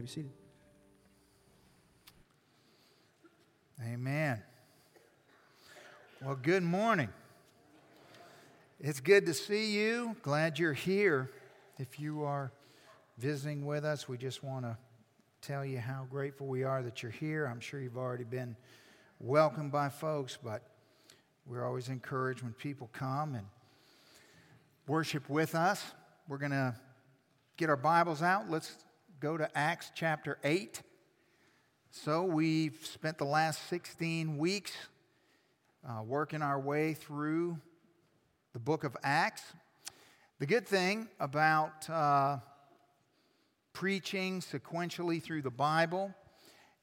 may be seated. Amen. Well, good morning. It's good to see you. Glad you're here. If you are visiting with us, we just want to tell you how grateful we are that you're here. I'm sure you've already been welcomed by folks, but we're always encouraged when people come and worship with us. We're going to get our Bibles out. Let's go to Acts chapter 8. So, we've spent the last 16 weeks uh, working our way through the book of Acts. The good thing about uh, preaching sequentially through the Bible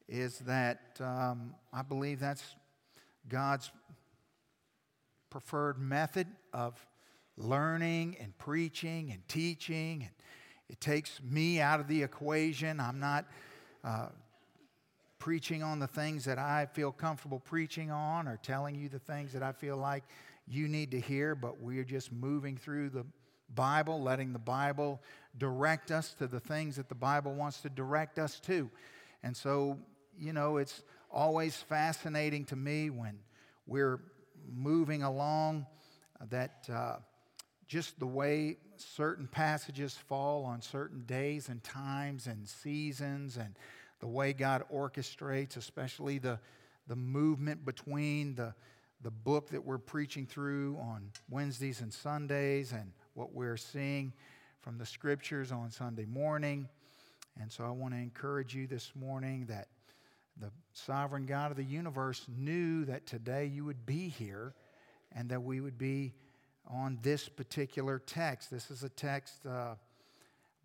is that um, I believe that's God's preferred method of learning and preaching and teaching. And it takes me out of the equation. I'm not. Uh, preaching on the things that I feel comfortable preaching on or telling you the things that I feel like you need to hear, but we're just moving through the Bible, letting the Bible direct us to the things that the Bible wants to direct us to. And so, you know, it's always fascinating to me when we're moving along that uh, just the way certain passages fall on certain days and times and seasons and the way God orchestrates, especially the, the movement between the, the book that we're preaching through on Wednesdays and Sundays and what we're seeing from the scriptures on Sunday morning. And so I want to encourage you this morning that the sovereign God of the universe knew that today you would be here and that we would be on this particular text. This is a text. Uh,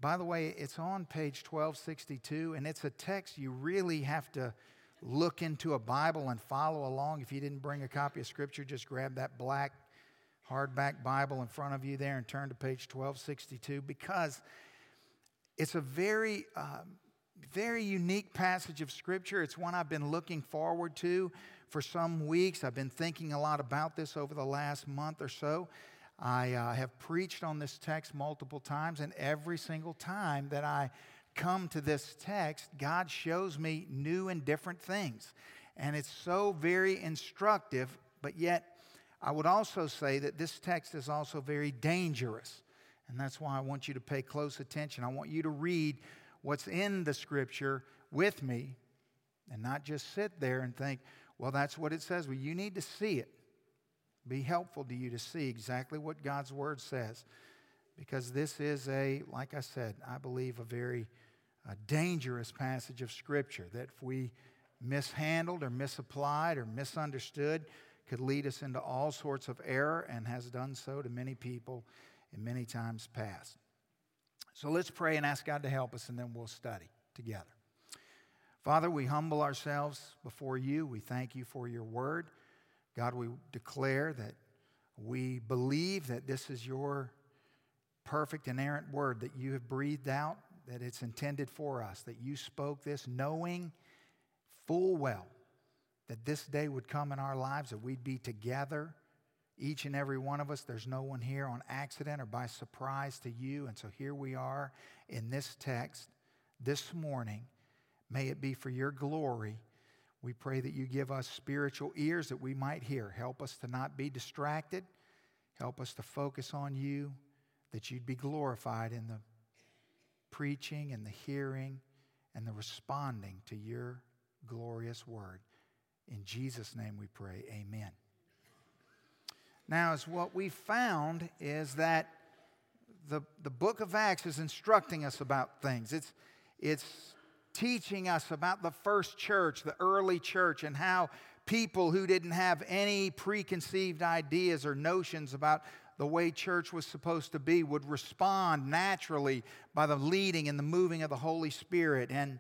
by the way, it's on page 1262, and it's a text you really have to look into a Bible and follow along. If you didn't bring a copy of Scripture, just grab that black hardback Bible in front of you there and turn to page 1262 because it's a very, uh, very unique passage of Scripture. It's one I've been looking forward to for some weeks. I've been thinking a lot about this over the last month or so. I uh, have preached on this text multiple times, and every single time that I come to this text, God shows me new and different things. And it's so very instructive, but yet I would also say that this text is also very dangerous. And that's why I want you to pay close attention. I want you to read what's in the scripture with me and not just sit there and think, well, that's what it says. Well, you need to see it be helpful to you to see exactly what God's Word says. Because this is a, like I said, I believe a very a dangerous passage of Scripture that if we mishandled or misapplied or misunderstood, could lead us into all sorts of error and has done so to many people in many times past. So let's pray and ask God to help us, and then we'll study together. Father, we humble ourselves before you. We thank you for your word. God, we declare that we believe that this is your perfect, inerrant word that you have breathed out, that it's intended for us, that you spoke this knowing full well that this day would come in our lives, that we'd be together, each and every one of us. There's no one here on accident or by surprise to you. And so here we are in this text this morning. May it be for your glory we pray that you give us spiritual ears that we might hear. Help us to not be distracted. Help us to focus on you, that you'd be glorified in the preaching and the hearing and the responding to your glorious word. In Jesus' name we pray, amen. Now, as what we found is that the, the book of Acts is instructing us about things. It's, it's teaching us about the first church, the early church, and how people who didn't have any preconceived ideas or notions about the way church was supposed to be would respond naturally by the leading and the moving of the Holy Spirit. And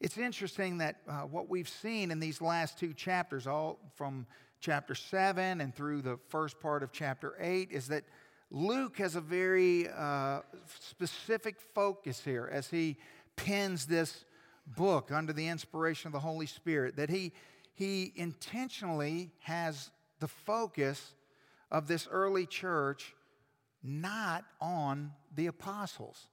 it's interesting that uh, what we've seen in these last two chapters, all from chapter 7 and through the first part of chapter 8, is that Luke has a very uh, specific focus here as he pens this book under the inspiration of the Holy Spirit, that he, he intentionally has the focus of this early church not on the apostles.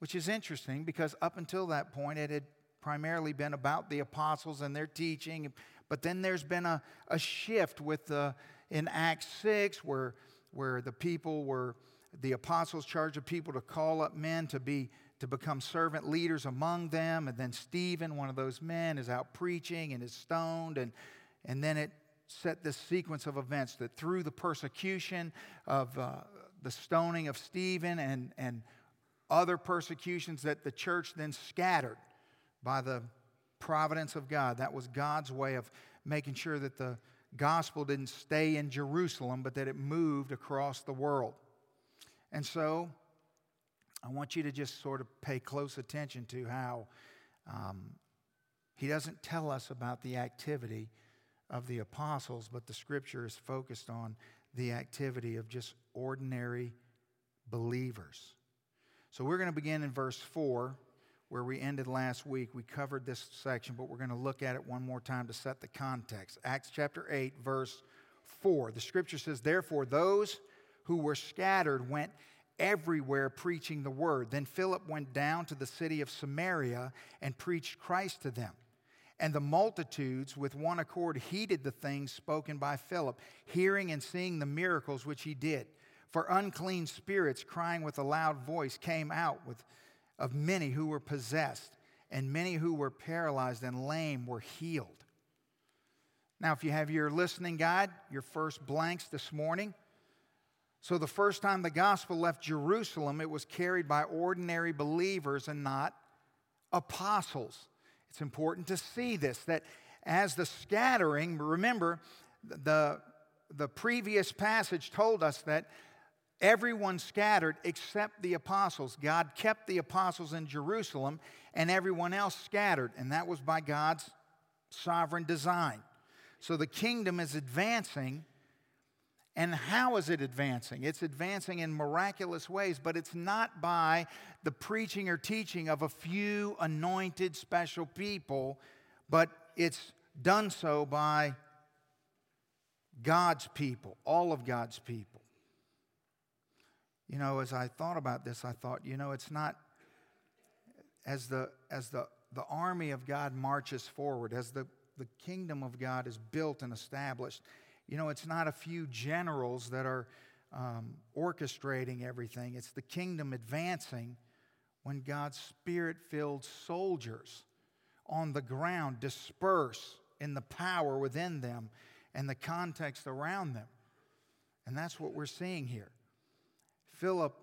which is interesting because up until that point it had primarily been about the apostles and their teaching. But then there's been a, a shift with the, in Acts 6 where, where the people were, the apostles charged the people to call up men to be to become servant leaders among them. And then Stephen, one of those men, is out preaching and is stoned. And, and then it set this sequence of events that through the persecution of uh, the stoning of Stephen and, and other persecutions that the church then scattered by the providence of God. That was God's way of making sure that the gospel didn't stay in Jerusalem, but that it moved across the world. And so I want you to just sort of pay close attention to how um, he doesn't tell us about the activity of the apostles, but the scripture is focused on the activity of just ordinary believers. So we're going to begin in verse 4 where we ended last week. We covered this section, but we're going to look at it one more time to set the context. Acts chapter 8, verse 4. The scripture says, Therefore, those who were scattered went everywhere preaching the word. Then Philip went down to the city of Samaria and preached Christ to them. And the multitudes, with one accord, heeded the things spoken by Philip, hearing and seeing the miracles which he did. For unclean spirits, crying with a loud voice, came out with of many who were possessed, and many who were paralyzed and lame were healed. Now, if you have your listening guide, your first blanks this morning. So, the first time the gospel left Jerusalem, it was carried by ordinary believers and not apostles. It's important to see this that as the scattering, remember, the, the previous passage told us that Everyone scattered except the apostles. God kept the apostles in Jerusalem, and everyone else scattered, and that was by God's sovereign design. So the kingdom is advancing. And how is it advancing? It's advancing in miraculous ways, but it's not by the preaching or teaching of a few anointed special people, but it's done so by God's people, all of God's people. You know, as I thought about this, I thought, you know, it's not as the as the the army of God marches forward, as the, the kingdom of God is built and established, you know, it's not a few generals that are um, orchestrating everything. It's the kingdom advancing when God's spirit filled soldiers on the ground disperse in the power within them and the context around them. And that's what we're seeing here. Philip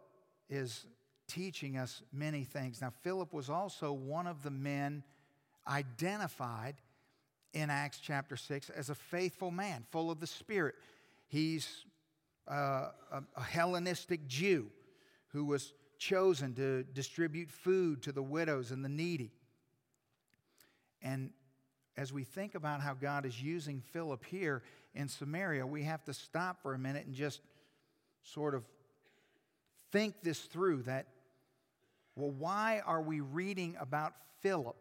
is teaching us many things. Now, Philip was also one of the men identified in Acts chapter 6 as a faithful man, full of the Spirit. He's uh, a, a Hellenistic Jew who was chosen to distribute food to the widows and the needy. And as we think about how God is using Philip here in Samaria, we have to stop for a minute and just sort of think this through that, well, why are we reading about Philip?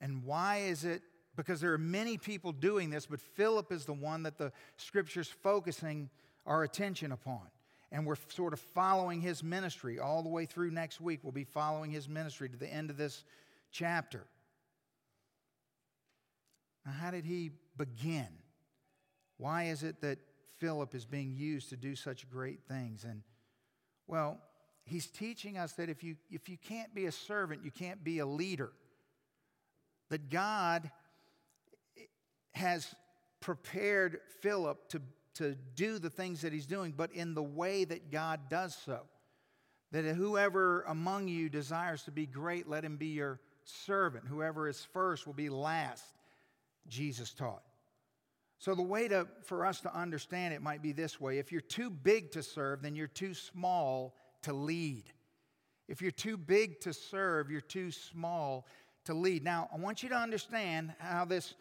And why is it? Because there are many people doing this, but Philip is the one that the scripture's focusing our attention upon. And we're sort of following his ministry all the way through next week. We'll be following his ministry to the end of this chapter. Now, how did he begin? Why is it that Philip is being used to do such great things? And well, he's teaching us that if you, if you can't be a servant, you can't be a leader. That God has prepared Philip to, to do the things that he's doing, but in the way that God does so. That whoever among you desires to be great, let him be your servant. Whoever is first will be last, Jesus taught. So, the way to, for us to understand it might be this way if you're too big to serve, then you're too small to lead. If you're too big to serve, you're too small to lead. Now, I want you to understand how this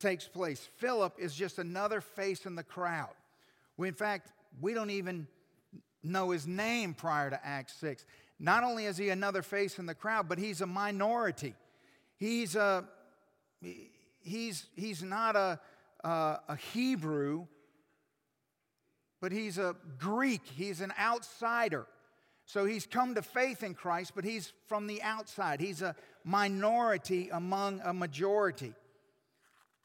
takes place. Philip is just another face in the crowd. We, in fact, we don't even know his name prior to Acts 6. Not only is he another face in the crowd, but he's a minority. He's a he's he's not a uh, a Hebrew, but he's a Greek, he's an outsider. So he's come to faith in Christ, but he's from the outside. He's a minority among a majority.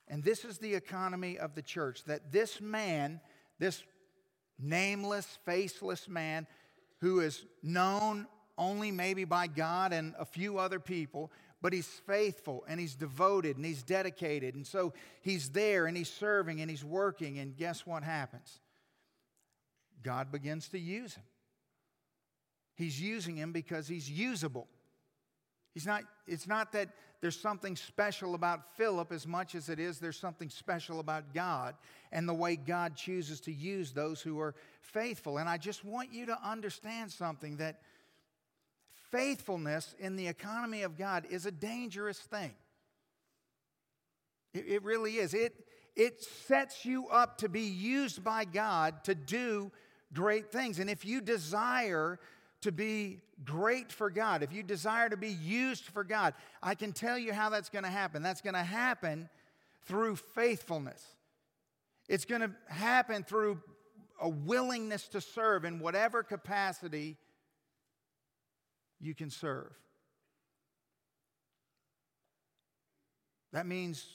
And this is the economy of the church that this man, this nameless, faceless man, who is known only maybe by God and a few other people, but he's faithful and he's devoted and he's dedicated. And so he's there and he's serving and he's working. And guess what happens? God begins to use him. He's using him because he's usable. He's not, it's not that there's something special about Philip as much as it is there's something special about God and the way God chooses to use those who are faithful. And I just want you to understand something that faithfulness in the economy of God is a dangerous thing. It, it really is. It, it sets you up to be used by God to do great things. And if you desire to be great for God, if you desire to be used for God, I can tell you how that's going to happen. That's going to happen through faithfulness. It's going to happen through a willingness to serve in whatever capacity you can serve. That means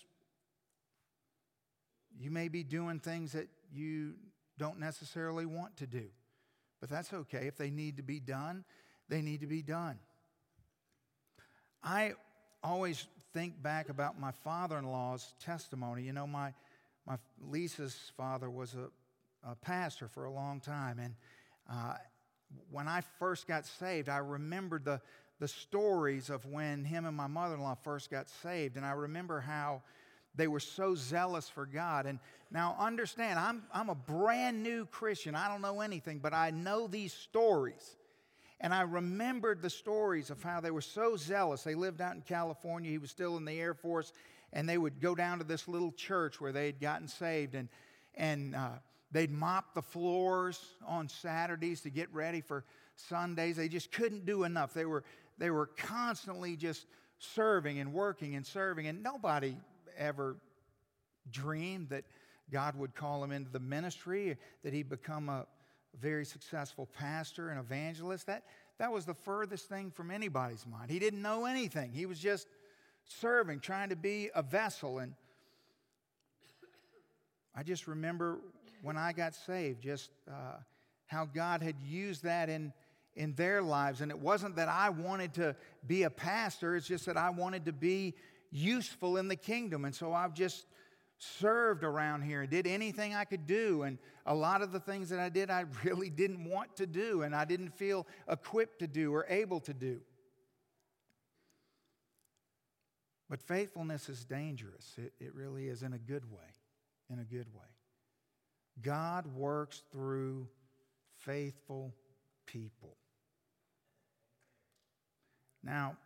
you may be doing things that you don't necessarily want to do, but that's okay. If they need to be done, they need to be done. I always think back about my father in law's testimony. You know, my, my Lisa's father was a, a pastor for a long time, and uh, when I first got saved, I remembered the, the stories of when him and my mother in law first got saved. And I remember how they were so zealous for God. And now understand, I'm, I'm a brand new Christian. I don't know anything, but I know these stories. And I remembered the stories of how they were so zealous. They lived out in California. He was still in the Air Force. And they would go down to this little church where they had gotten saved. And, and uh, They'd mop the floors on Saturdays to get ready for Sundays. They just couldn't do enough. They were, they were constantly just serving and working and serving, and nobody ever dreamed that God would call him into the ministry, that he'd become a very successful pastor and evangelist. That, that was the furthest thing from anybody's mind. He didn't know anything, he was just serving, trying to be a vessel. And I just remember when I got saved, just uh, how God had used that in, in their lives. And it wasn't that I wanted to be a pastor, it's just that I wanted to be useful in the kingdom. And so I've just served around here and did anything I could do. And a lot of the things that I did, I really didn't want to do, and I didn't feel equipped to do or able to do. But faithfulness is dangerous. It, it really is in a good way. In a good way. God works through faithful people. Now,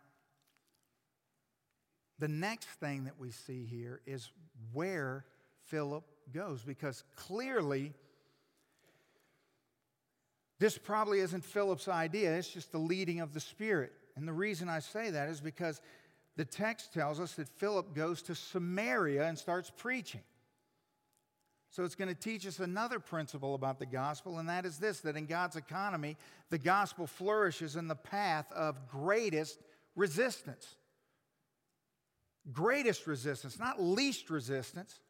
the next thing that we see here is where Philip goes, because clearly, this probably isn't Philip's idea, it's just the leading of the Spirit. And the reason I say that is because the text tells us that Philip goes to Samaria and starts preaching. So it's going to teach us another principle about the gospel, and that is this that in God's economy, the gospel flourishes in the path of greatest resistance. Greatest resistance, not least resistance.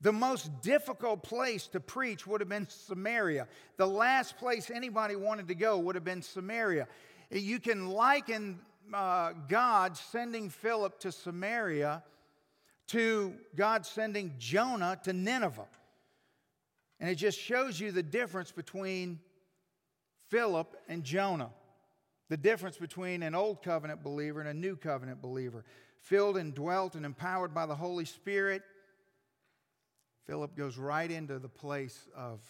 The most difficult place to preach would have been Samaria. The last place anybody wanted to go would have been Samaria. You can liken uh, God sending Philip to Samaria to God sending Jonah to Nineveh. And it just shows you the difference between Philip and Jonah, the difference between an old covenant believer and a new covenant believer. Filled and dwelt and empowered by the Holy Spirit, Philip goes right into the place of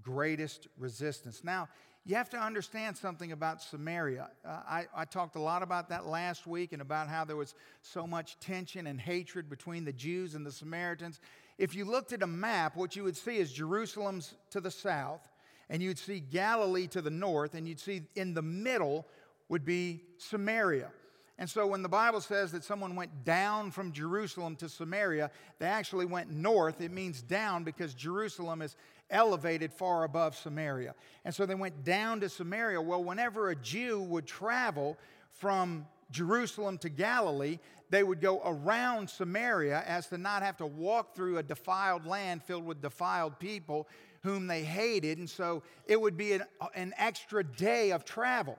greatest resistance. Now, you have to understand something about Samaria. Uh, I, I talked a lot about that last week and about how there was so much tension and hatred between the Jews and the Samaritans. If you looked at a map, what you would see is Jerusalem's to the south, and you'd see Galilee to the north, and you'd see in the middle would be Samaria. And so when the Bible says that someone went down from Jerusalem to Samaria, they actually went north. It means down because Jerusalem is elevated far above Samaria. And so they went down to Samaria. Well, whenever a Jew would travel from Jerusalem to Galilee, they would go around Samaria as to not have to walk through a defiled land filled with defiled people whom they hated. And so it would be an, an extra day of travel.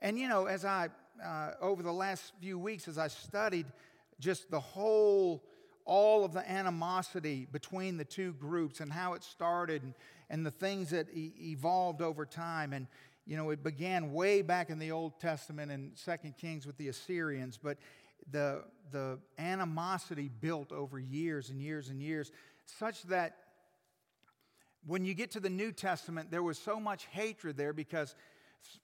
And you know, as I, uh, over the last few weeks, as I studied just the whole, all of the animosity between the two groups and how it started and, and the things that e- evolved over time. And, you know, it began way back in the Old Testament in Second Kings with the Assyrians, but the, the animosity built over years and years and years, such that when you get to the New Testament, there was so much hatred there because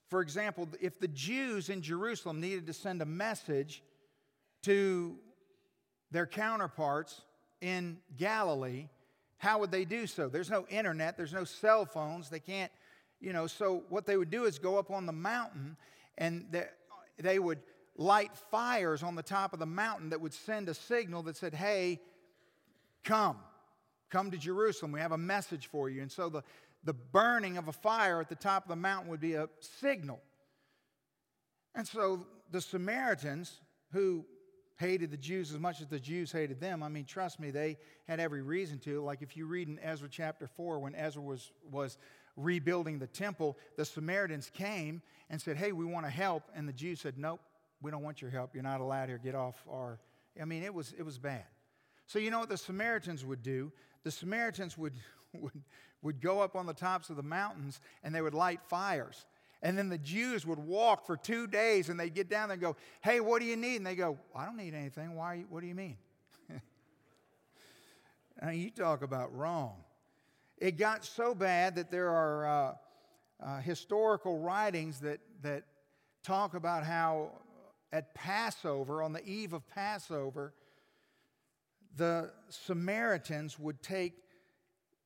for example, if the Jews in Jerusalem needed to send a message to their counterparts in Galilee, how would they do so? There's no internet, there's no cell phones, they can't, you know. So, what they would do is go up on the mountain and they would light fires on the top of the mountain that would send a signal that said, Hey, come, come to Jerusalem. We have a message for you. And so the, the burning of a fire at the top of the mountain would be a signal. And so the Samaritans, who hated the Jews as much as the Jews hated them, I mean, trust me, they had every reason to. Like if you read in Ezra chapter 4, when Ezra was, was rebuilding the temple, the Samaritans came and said, Hey, we want to help. And the Jews said, Nope, we don't want your help. You're not allowed here. Get off our. I mean, it was, it was bad. So, you know what the Samaritans would do? The Samaritans would, would, would go up on the tops of the mountains and they would light fires. And then the Jews would walk for two days and they'd get down there and go, Hey, what do you need? And they go, I don't need anything. Why? What do you mean? now, you talk about wrong. It got so bad that there are uh, uh, historical writings that, that talk about how at Passover, on the eve of Passover, the Samaritans would take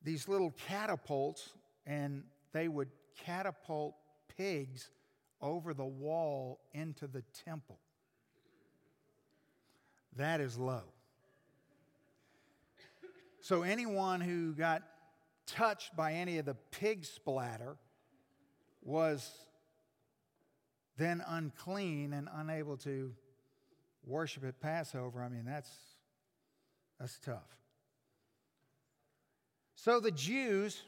these little catapults and they would catapult pigs over the wall into the temple. That is low. So, anyone who got touched by any of the pig splatter was then unclean and unable to worship at Passover. I mean, that's, that's tough. So the Jews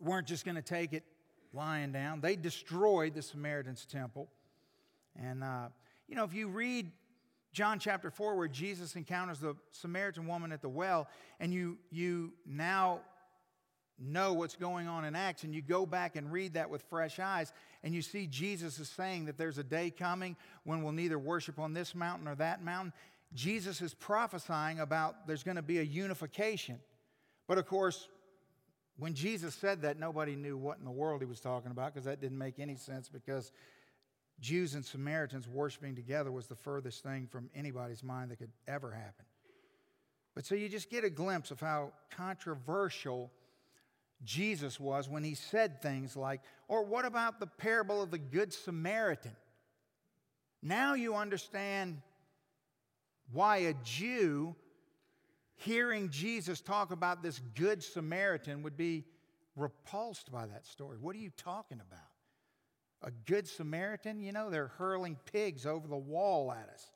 weren't just going to take it lying down, they destroyed the Samaritans' temple. And, uh, you know, if you read John chapter 4, where Jesus encounters the Samaritan woman at the well, and you, you now know what's going on in Acts, and you go back and read that with fresh eyes, and you see Jesus is saying that there's a day coming when we'll neither worship on this mountain or that mountain. Jesus is prophesying about there's going to be a unification. But of course, when Jesus said that, nobody knew what in the world he was talking about because that didn't make any sense because Jews and Samaritans worshiping together was the furthest thing from anybody's mind that could ever happen. But so you just get a glimpse of how controversial Jesus was when he said things like, or what about the parable of the Good Samaritan? Now you understand why a Jew hearing Jesus talk about this good Samaritan would be repulsed by that story. What are you talking about? A good Samaritan? You know, they're hurling pigs over the wall at us.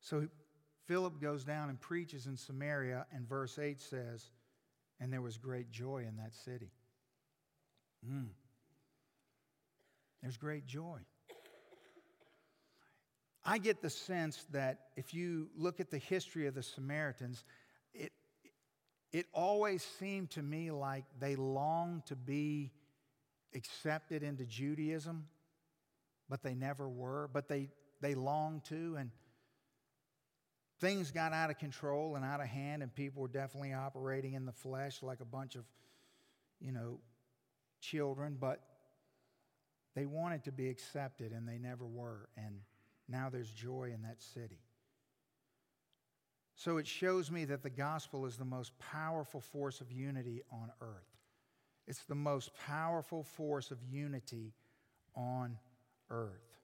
So Philip goes down and preaches in Samaria, and verse 8 says, And there was great joy in that city. Mm. There's great joy. I get the sense that if you look at the history of the Samaritans, it, it always seemed to me like they longed to be accepted into Judaism, but they never were. But they, they longed to, and things got out of control and out of hand, and people were definitely operating in the flesh like a bunch of, you know, children, but they wanted to be accepted, and they never were. And now there's joy in that city. So it shows me that the gospel is the most powerful force of unity on earth. It's the most powerful force of unity on earth.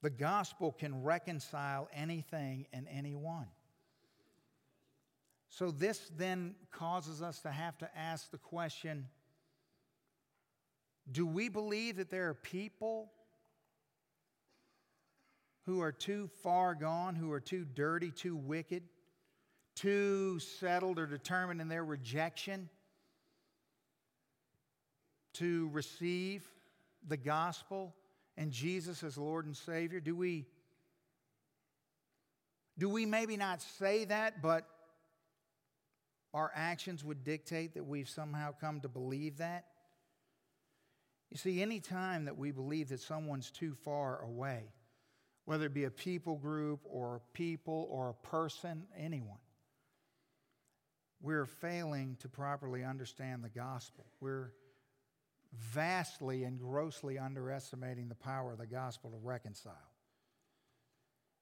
The gospel can reconcile anything and anyone. So, this then causes us to have to ask the question do we believe that there are people who are too far gone, who are too dirty, too wicked, too settled or determined in their rejection to receive the gospel and Jesus as Lord and Savior? Do we do we maybe not say that, but our actions would dictate that we've somehow come to believe that? You see, any time that we believe that someone's too far away, whether it be a people group or a people or a person, anyone, we're failing to properly understand the gospel. We're vastly and grossly underestimating the power of the gospel to reconcile.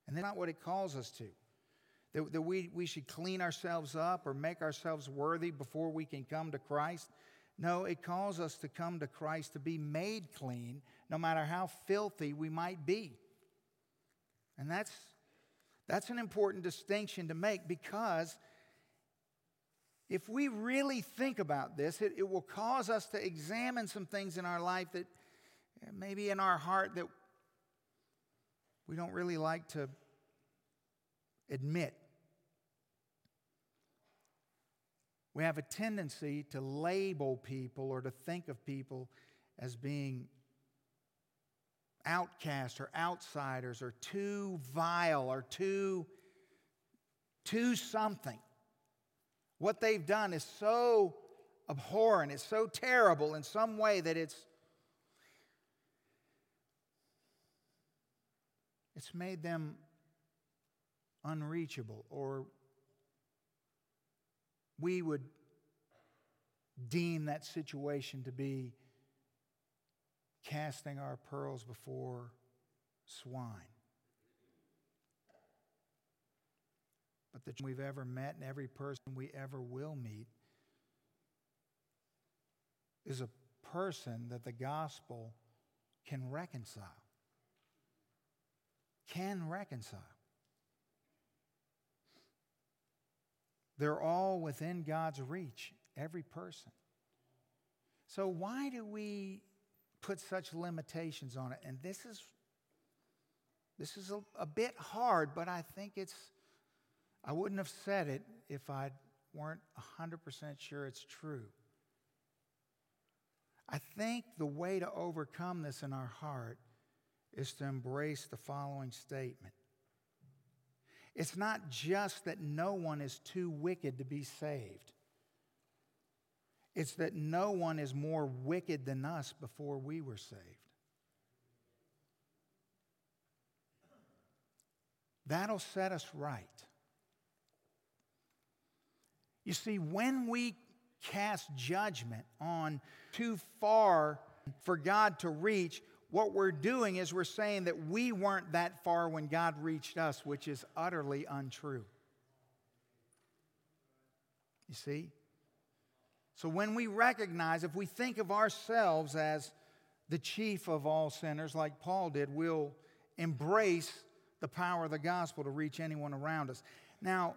And that's not what it calls us to. That, that we, we should clean ourselves up or make ourselves worthy before we can come to Christ. No, it calls us to come to Christ to be made clean, no matter how filthy we might be. And that's, that's an important distinction to make because if we really think about this, it, it will cause us to examine some things in our life that maybe in our heart that we don't really like to admit. We have a tendency to label people or to think of people as being outcasts or outsiders or too vile or too, too something. What they've done is so abhorrent, it's so terrible in some way that it's it's made them unreachable or we would deem that situation to be casting our pearls before swine. but the we've ever met and every person we ever will meet is a person that the gospel can reconcile. Can reconcile. They're all within God's reach, every person. So, why do we put such limitations on it? And this is, this is a, a bit hard, but I think it's I wouldn't have said it if I weren't 100% sure it's true. I think the way to overcome this in our heart is to embrace the following statement. It's not just that no one is too wicked to be saved. It's that no one is more wicked than us before we were saved. That'll set us right. You see, when we cast judgment on too far for God to reach, what we're doing is we're saying that we weren't that far when God reached us, which is utterly untrue. You see? So when we recognize, if we think of ourselves as the chief of all sinners, like Paul did, we'll embrace the power of the gospel to reach anyone around us. Now,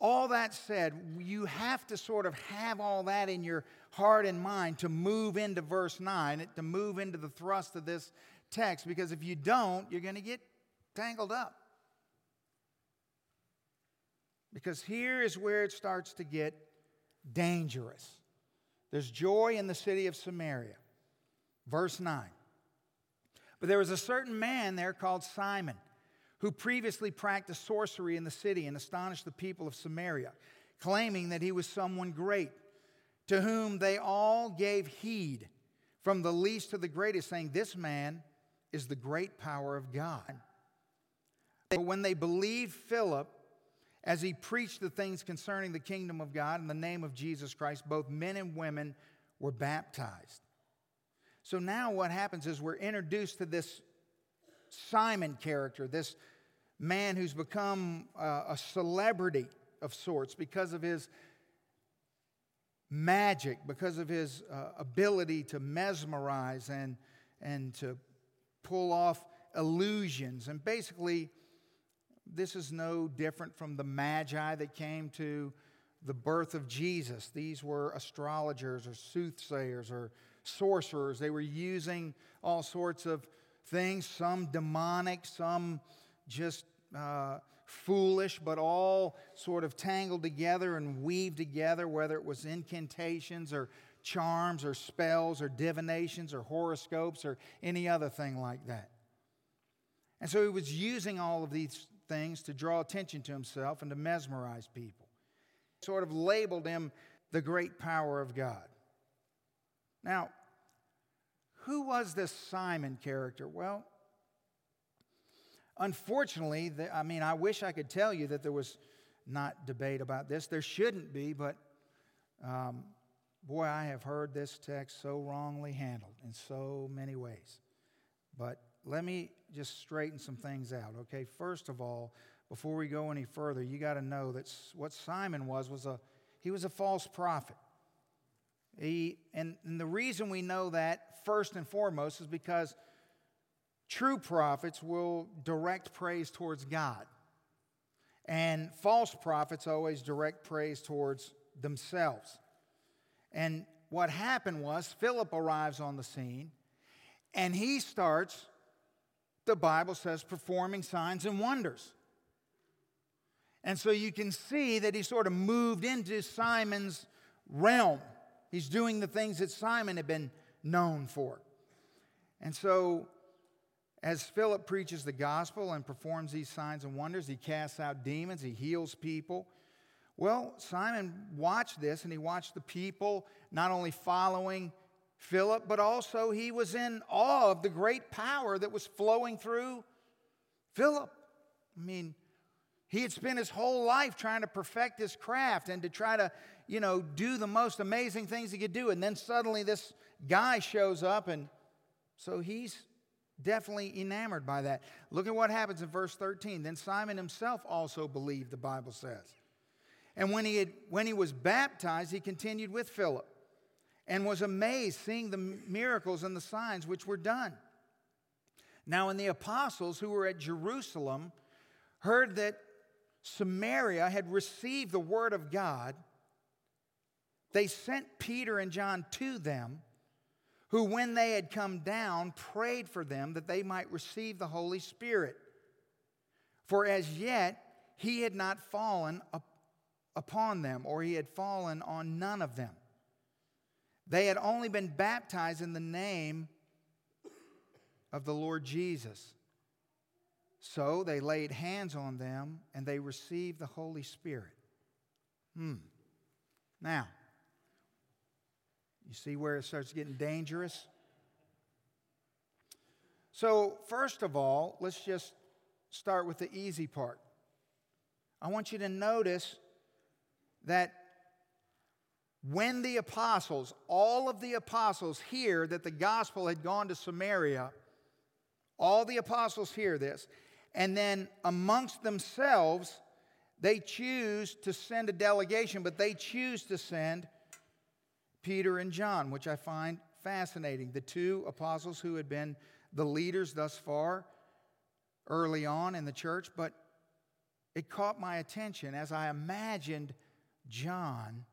all that said, you have to sort of have all that in your heart and mind to move into verse 9, to move into the thrust of this text, because if you don't, you're going to get tangled up. Because here is where it starts to get dangerous. There's joy in the city of Samaria. Verse 9. But there was a certain man there called Simon who previously practiced sorcery in the city and astonished the people of Samaria, claiming that he was someone great, to whom they all gave heed, from the least to the greatest, saying, This man is the great power of God. But when they believed Philip, as he preached the things concerning the kingdom of God in the name of Jesus Christ, both men and women were baptized. So now what happens is we're introduced to this Simon character, this man who's become uh, a celebrity of sorts because of his magic, because of his uh, ability to mesmerize and, and to pull off illusions. And basically, this is no different from the magi that came to the birth of Jesus. These were astrologers or soothsayers or sorcerers. They were using all sorts of things, some demonic, some just uh, foolish, but all sort of tangled together and weaved together, whether it was incantations or charms or spells or divinations or horoscopes or any other thing like that. And so he was using all of these things to draw attention to himself and to mesmerize people. Sort of labeled him the great power of God. Now, who was this Simon character? Well, unfortunately, the, I mean, I wish I could tell you that there was not debate about this. There shouldn't be, but um, boy, I have heard this text so wrongly handled in so many ways. But let me just straighten some things out, okay? First of all, before we go any further, you got to know that what Simon was was a he was a false prophet. He, and, and the reason we know that first and foremost is because true prophets will direct praise towards God. And false prophets always direct praise towards themselves. And what happened was Philip arrives on the scene and he starts, the Bible says, performing signs and wonders. And so you can see that he sort of moved into Simon's realm. He's doing the things that Simon had been known for. And so, as Philip preaches the gospel and performs these signs and wonders, he casts out demons, he heals people. Well, Simon watched this and he watched the people not only following Philip, but also he was in awe of the great power that was flowing through Philip. I mean, he had spent his whole life trying to perfect his craft and to try to, you know, do the most amazing things he could do. And then suddenly this guy shows up, and so he's definitely enamored by that. Look at what happens in verse 13. Then Simon himself also believed, the Bible says. And when he, had, when he was baptized, he continued with Philip and was amazed seeing the miracles and the signs which were done. Now, when the apostles who were at Jerusalem heard that Samaria had received the word of God, they sent Peter and John to them, who, when they had come down, prayed for them that they might receive the Holy Spirit. For as yet he had not fallen upon them, or he had fallen on none of them. They had only been baptized in the name of the Lord Jesus. So they laid hands on them and they received the Holy Spirit. Hmm. Now, you see where it starts getting dangerous? So, first of all, let's just start with the easy part. I want you to notice that when the apostles, all of the apostles, hear that the gospel had gone to Samaria, all the apostles hear this, and then amongst themselves, they choose to send a delegation, but they choose to send Peter and John, which I find fascinating. The two apostles who had been the leaders thus far early on in the church, but it caught my attention as I imagined John,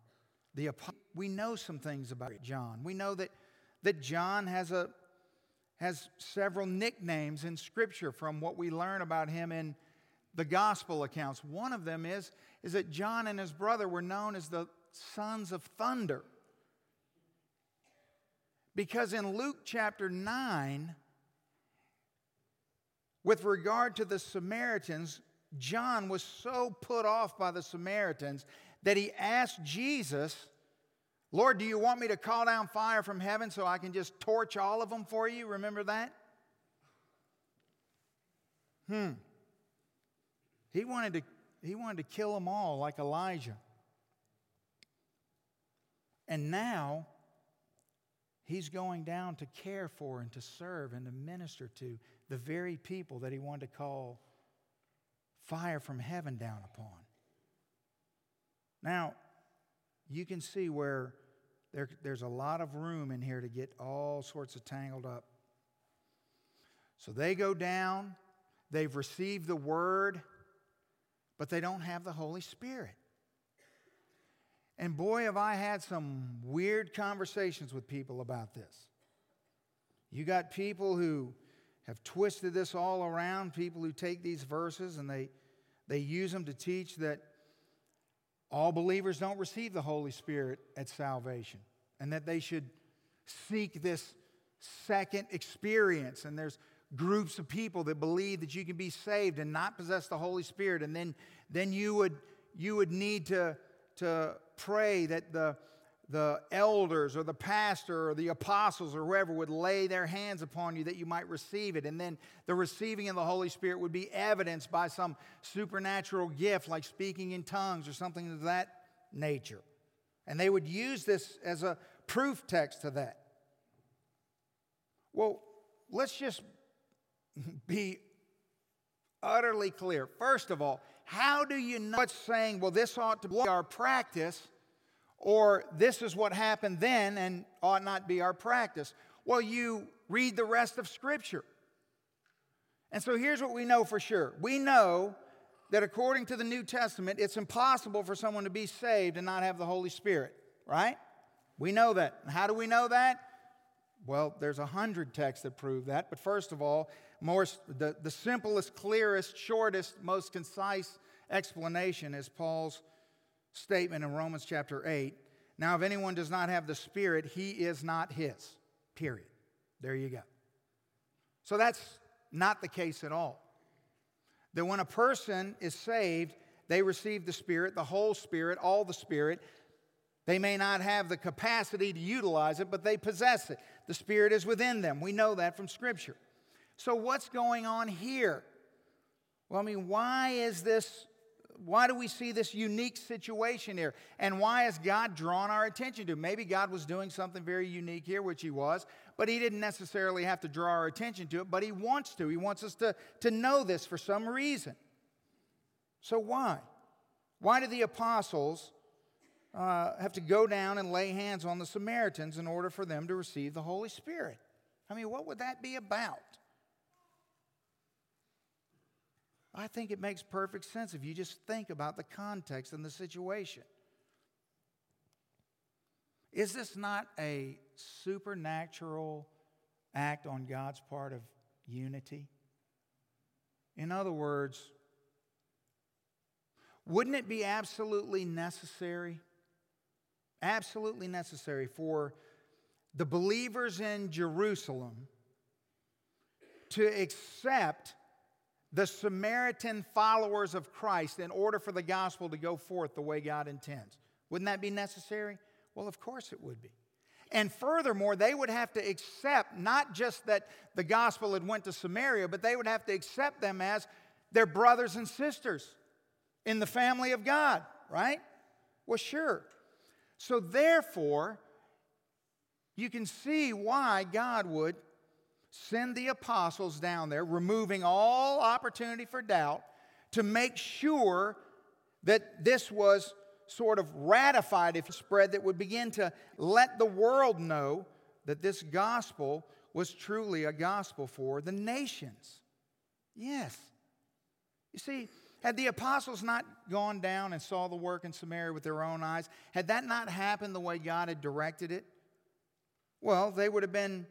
the apostle. We know some things about John. We know that, that John has a has several nicknames in Scripture from what we learn about him in the gospel accounts. One of them is, is that John and his brother were known as the sons of thunder. Because in Luke chapter 9, with regard to the Samaritans, John was so put off by the Samaritans that he asked Jesus Lord, do you want me to call down fire from heaven so I can just torch all of them for you? Remember that? Hmm. He wanted to, he wanted to kill them all like Elijah. And now he's going down to care for and to serve and to minister to the very people that he wanted to call fire from heaven down upon. Now, you can see where there, there's a lot of room in here to get all sorts of tangled up. So they go down, they've received the word, but they don't have the Holy Spirit. And boy, have I had some weird conversations with people about this. You got people who have twisted this all around, people who take these verses and they, they use them to teach that all believers don't receive the Holy Spirit at salvation and that they should seek this second experience. And there's groups of people that believe that you can be saved and not possess the Holy Spirit. And then, then you, would, you would need to, to pray that the, the elders or the pastor or the apostles or whoever would lay their hands upon you that you might receive it. And then the receiving of the Holy Spirit would be evidenced by some supernatural gift like speaking in tongues or something of that nature. And they would use this as a proof text to that. Well, let's just be utterly clear. First of all, how do you know what's saying, well, this ought to be our practice? or this is what happened then and ought not be our practice. Well, you read the rest of Scripture. And so here's what we know for sure we know that according to the New Testament, it's impossible for someone to be saved and not have the Holy Spirit, right? We know that. how do we know that? Well, there's a hundred texts that prove that. But first of all, more, the, the simplest, clearest, shortest, most concise explanation is Paul's statement in Romans chapter 8. Now, if anyone does not have the Spirit, he is not his. Period. There you go. So that's not the case at all. That when a person is saved, they receive the Spirit, the whole Spirit, all the Spirit. They may not have the capacity to utilize it, but they possess it. The Spirit is within them. We know that from Scripture. So, what's going on here? Well, I mean, why is this why do we see this unique situation here? And why has God drawn our attention to? Maybe God was doing something very unique here, which He was, but He didn't necessarily have to draw our attention to it, but He wants to. He wants us to, to know this for some reason. So, why? Why do the apostles uh, have to go down and lay hands on the Samaritans in order for them to receive the Holy Spirit? I mean, what would that be about? I think it makes perfect sense if you just think about the context and the situation. Is this not a supernatural act on God's part of unity? In other words, wouldn't it be absolutely necessary, absolutely necessary for the believers in Jerusalem to accept the Samaritan followers of Christ in order for the gospel to go forth the way God intends. Wouldn't that be necessary? Well, of course it would be. And furthermore, they would have to accept not just that the gospel had went to Samaria, but they would have to accept them as their brothers and sisters in the family of God, right? Well, sure. So therefore, you can see why God would send the apostles down there, removing all opportunity for doubt, to make sure that this was sort of ratified, if spread, that would begin to let the world know that this gospel was truly a gospel for the nations. Yes. You see, had the apostles not gone down and saw the work in Samaria with their own eyes, had that not happened the way God had directed it, well, they would have been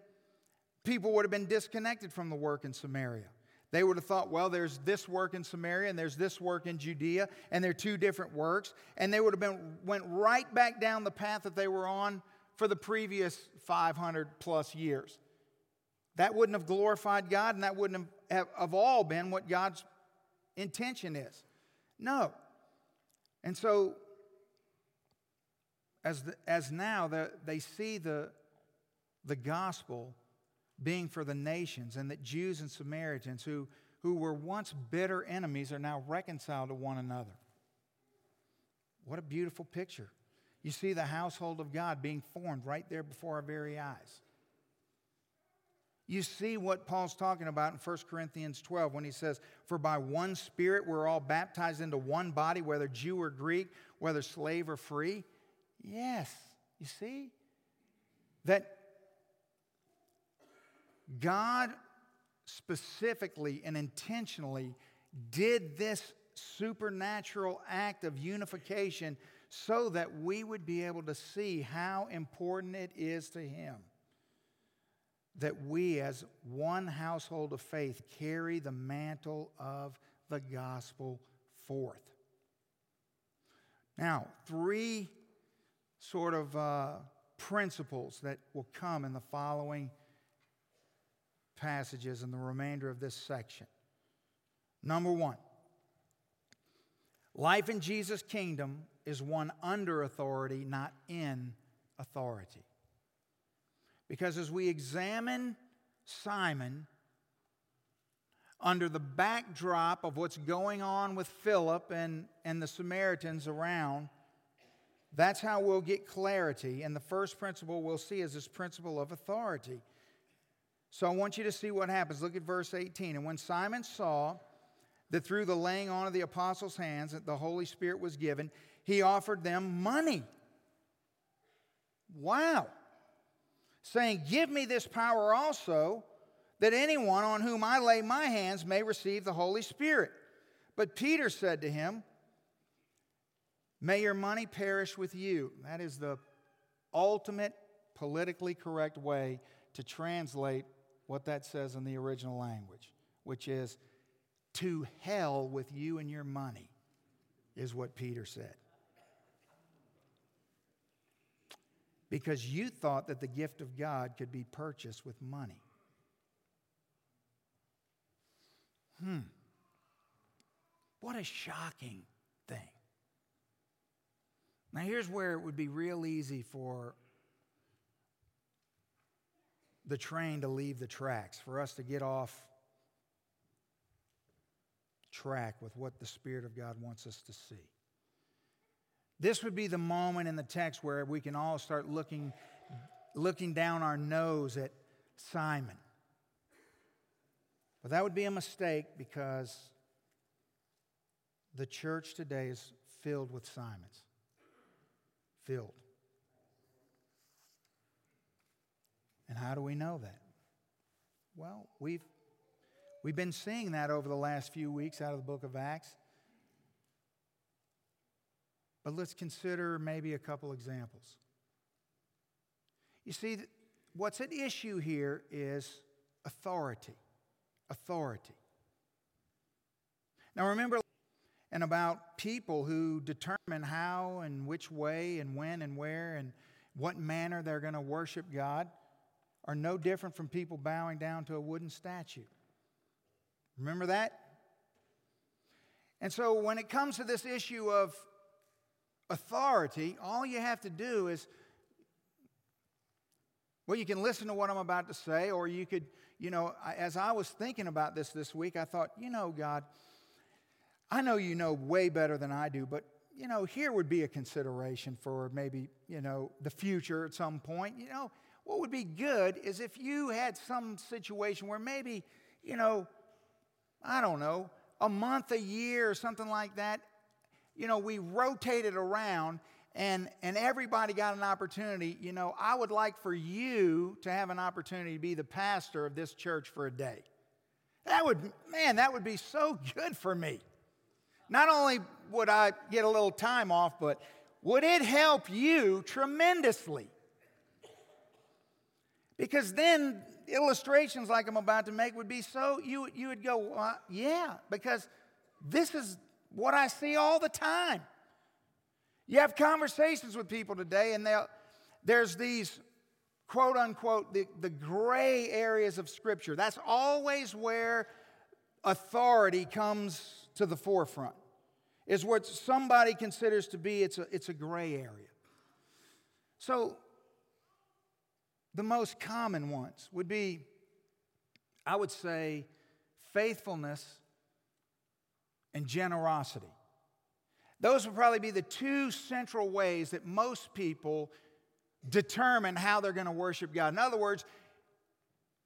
people would have been disconnected from the work in Samaria. They would have thought, well, there's this work in Samaria and there's this work in Judea, and they're two different works. And they would have been went right back down the path that they were on for the previous 500 plus years. That wouldn't have glorified God, and that wouldn't have, have all been what God's intention is. No. And so, as, the, as now the, they see the, the gospel being for the nations, and that Jews and Samaritans who, who were once bitter enemies are now reconciled to one another. What a beautiful picture. You see the household of God being formed right there before our very eyes. You see what Paul's talking about in 1 Corinthians 12 when he says, For by one Spirit we're all baptized into one body, whether Jew or Greek, whether slave or free. Yes, you see? that God specifically and intentionally did this supernatural act of unification so that we would be able to see how important it is to Him that we, as one household of faith, carry the mantle of the gospel forth. Now, three sort of uh, principles that will come in the following passages in the remainder of this section. Number one, life in Jesus' kingdom is one under authority, not in authority. Because as we examine Simon under the backdrop of what's going on with Philip and, and the Samaritans around, that's how we'll get clarity. And the first principle we'll see is this principle of authority. So I want you to see what happens. Look at verse 18. And when Simon saw that through the laying on of the apostles' hands that the Holy Spirit was given, he offered them money. Wow saying, Give me this power also, that anyone on whom I lay my hands may receive the Holy Spirit. But Peter said to him, May your money perish with you. That is the ultimate politically correct way to translate what that says in the original language, which is, To hell with you and your money, is what Peter said. because you thought that the gift of God could be purchased with money. Hmm. What a shocking thing. Now, here's where it would be real easy for the train to leave the tracks, for us to get off track with what the Spirit of God wants us to see. This would be the moment in the text where we can all start looking, looking down our nose at Simon. But that would be a mistake because the church today is filled with Simons. Filled. And how do we know that? Well, we've, we've been seeing that over the last few weeks out of the book of Acts. But let's consider maybe a couple examples. You see, what's at issue here is authority. Authority. Now remember, and about people who determine how and which way and when and where and what manner they're going to worship God are no different from people bowing down to a wooden statue. Remember that? And so when it comes to this issue of authority, all you have to do is, well, you can listen to what I'm about to say, or you could, you know, as I was thinking about this this week, I thought, you know, God, I know you know way better than I do, but, you know, here would be a consideration for maybe, you know, the future at some point. You know, what would be good is if you had some situation where maybe, you know, I don't know, a month, a year, or something like that, you know, we rotated around and, and everybody got an opportunity. You know, I would like for you to have an opportunity to be the pastor of this church for a day. That would, man, that would be so good for me. Not only would I get a little time off, but would it help you tremendously? Because then illustrations like I'm about to make would be so, you, you would go, well, yeah, because this is what I see all the time. You have conversations with people today, and there's these quote unquote the, the gray areas of Scripture. That's always where authority comes to the forefront, is what somebody considers to be it's a, it's a gray area. So, the most common ones would be, I would say, faithfulness and generosity. Those would probably be the two central ways that most people determine how they're going to worship God. In other words,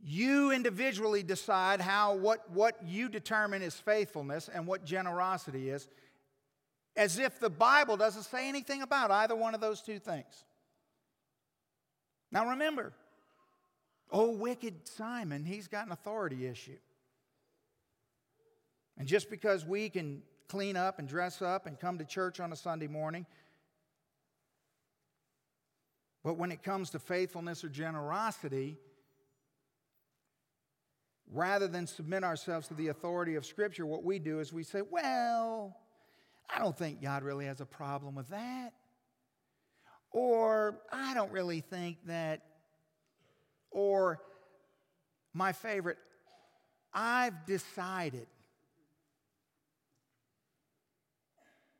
you individually decide how what, what you determine is faithfulness and what generosity is, as if the Bible doesn't say anything about either one of those two things. Now remember, oh, wicked Simon, he's got an authority issue. And just because we can clean up and dress up and come to church on a Sunday morning, but when it comes to faithfulness or generosity, rather than submit ourselves to the authority of Scripture, what we do is we say, well, I don't think God really has a problem with that. Or I don't really think that. Or my favorite, I've decided.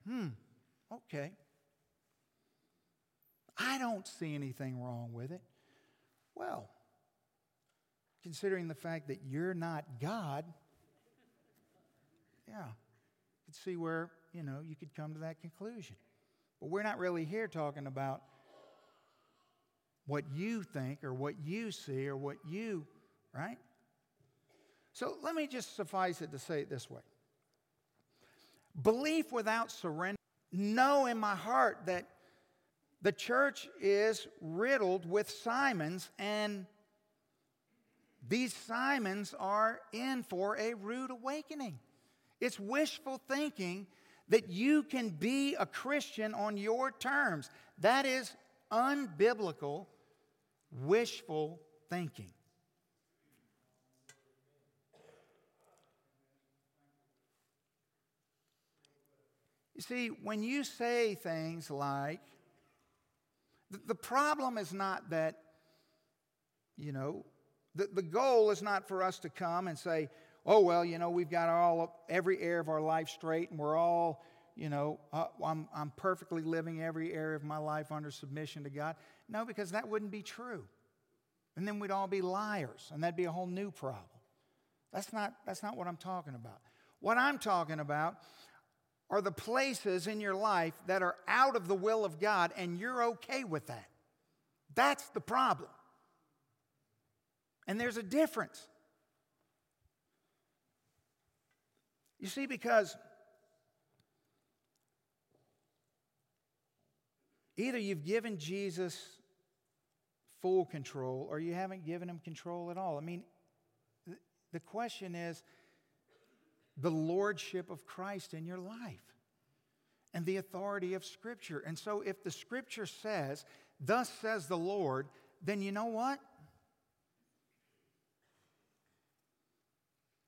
Hmm, okay. I don't see anything wrong with it. Well, considering the fact that you're not God, yeah, you could see where, you know, you could come to that conclusion. But we're not really here talking about what you think or what you see or what you, right? So let me just suffice it to say it this way Belief without surrender, know in my heart that the church is riddled with Simons, and these Simons are in for a rude awakening. It's wishful thinking that you can be a Christian on your terms. That is unbiblical, wishful thinking. You see, when you say things like, the problem is not that, you know, the, the goal is not for us to come and say, oh, well, you know, we've got all every area of our life straight and we're all, you know, uh, I'm, I'm perfectly living every area of my life under submission to God. No, because that wouldn't be true. And then we'd all be liars, and that'd be a whole new problem. That's not, that's not what I'm talking about. What I'm talking about are the places in your life that are out of the will of God and you're okay with that. That's the problem. And there's a difference. You see, because either you've given Jesus full control or you haven't given him control at all. I mean, the question is, the lordship of Christ in your life and the authority of Scripture. And so, if the Scripture says, Thus says the Lord, then you know what?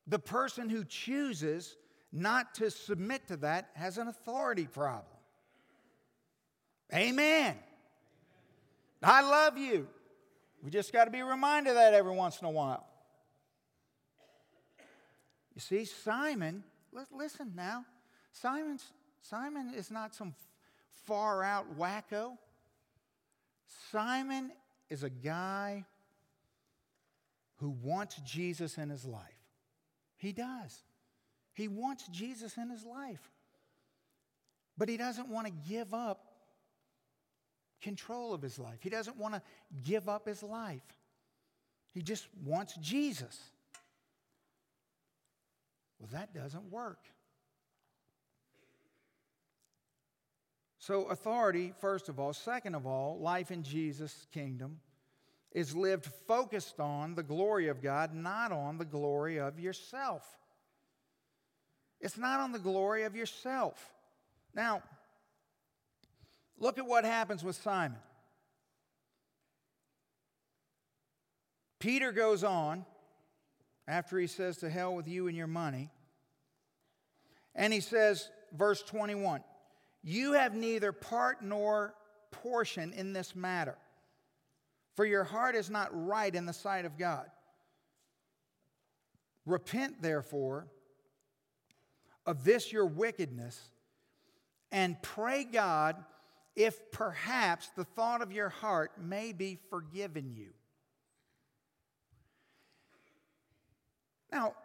The person who chooses not to submit to that has an authority problem. Amen. I love you. We just got to be reminded of that every once in a while. You see, Simon, listen now. Simon's, Simon is not some far out wacko. Simon is a guy who wants Jesus in his life. He does. He wants Jesus in his life. But he doesn't want to give up control of his life. He doesn't want to give up his life. He just wants Jesus. Well, that doesn't work. So, authority, first of all. Second of all, life in Jesus' kingdom is lived focused on the glory of God, not on the glory of yourself. It's not on the glory of yourself. Now, look at what happens with Simon. Peter goes on after he says, To hell with you and your money. And he says, verse 21 You have neither part nor portion in this matter, for your heart is not right in the sight of God. Repent, therefore, of this your wickedness, and pray God if perhaps the thought of your heart may be forgiven you. Now,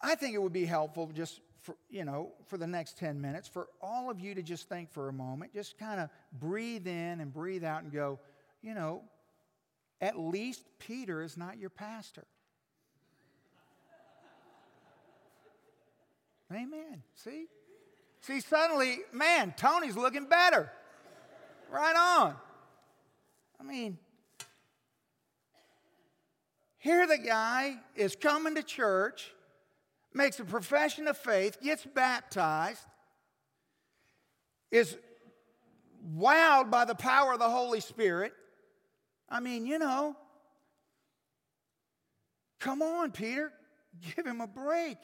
I think it would be helpful just for, you know, for the next 10 minutes for all of you to just think for a moment, just kind of breathe in and breathe out and go, you know, at least Peter is not your pastor. Amen. See? See, suddenly, man, Tony's looking better. Right on. I mean, here the guy is coming to church, makes a profession of faith, gets baptized, is wowed by the power of the Holy Spirit. I mean, you know, come on, Peter, give him a break.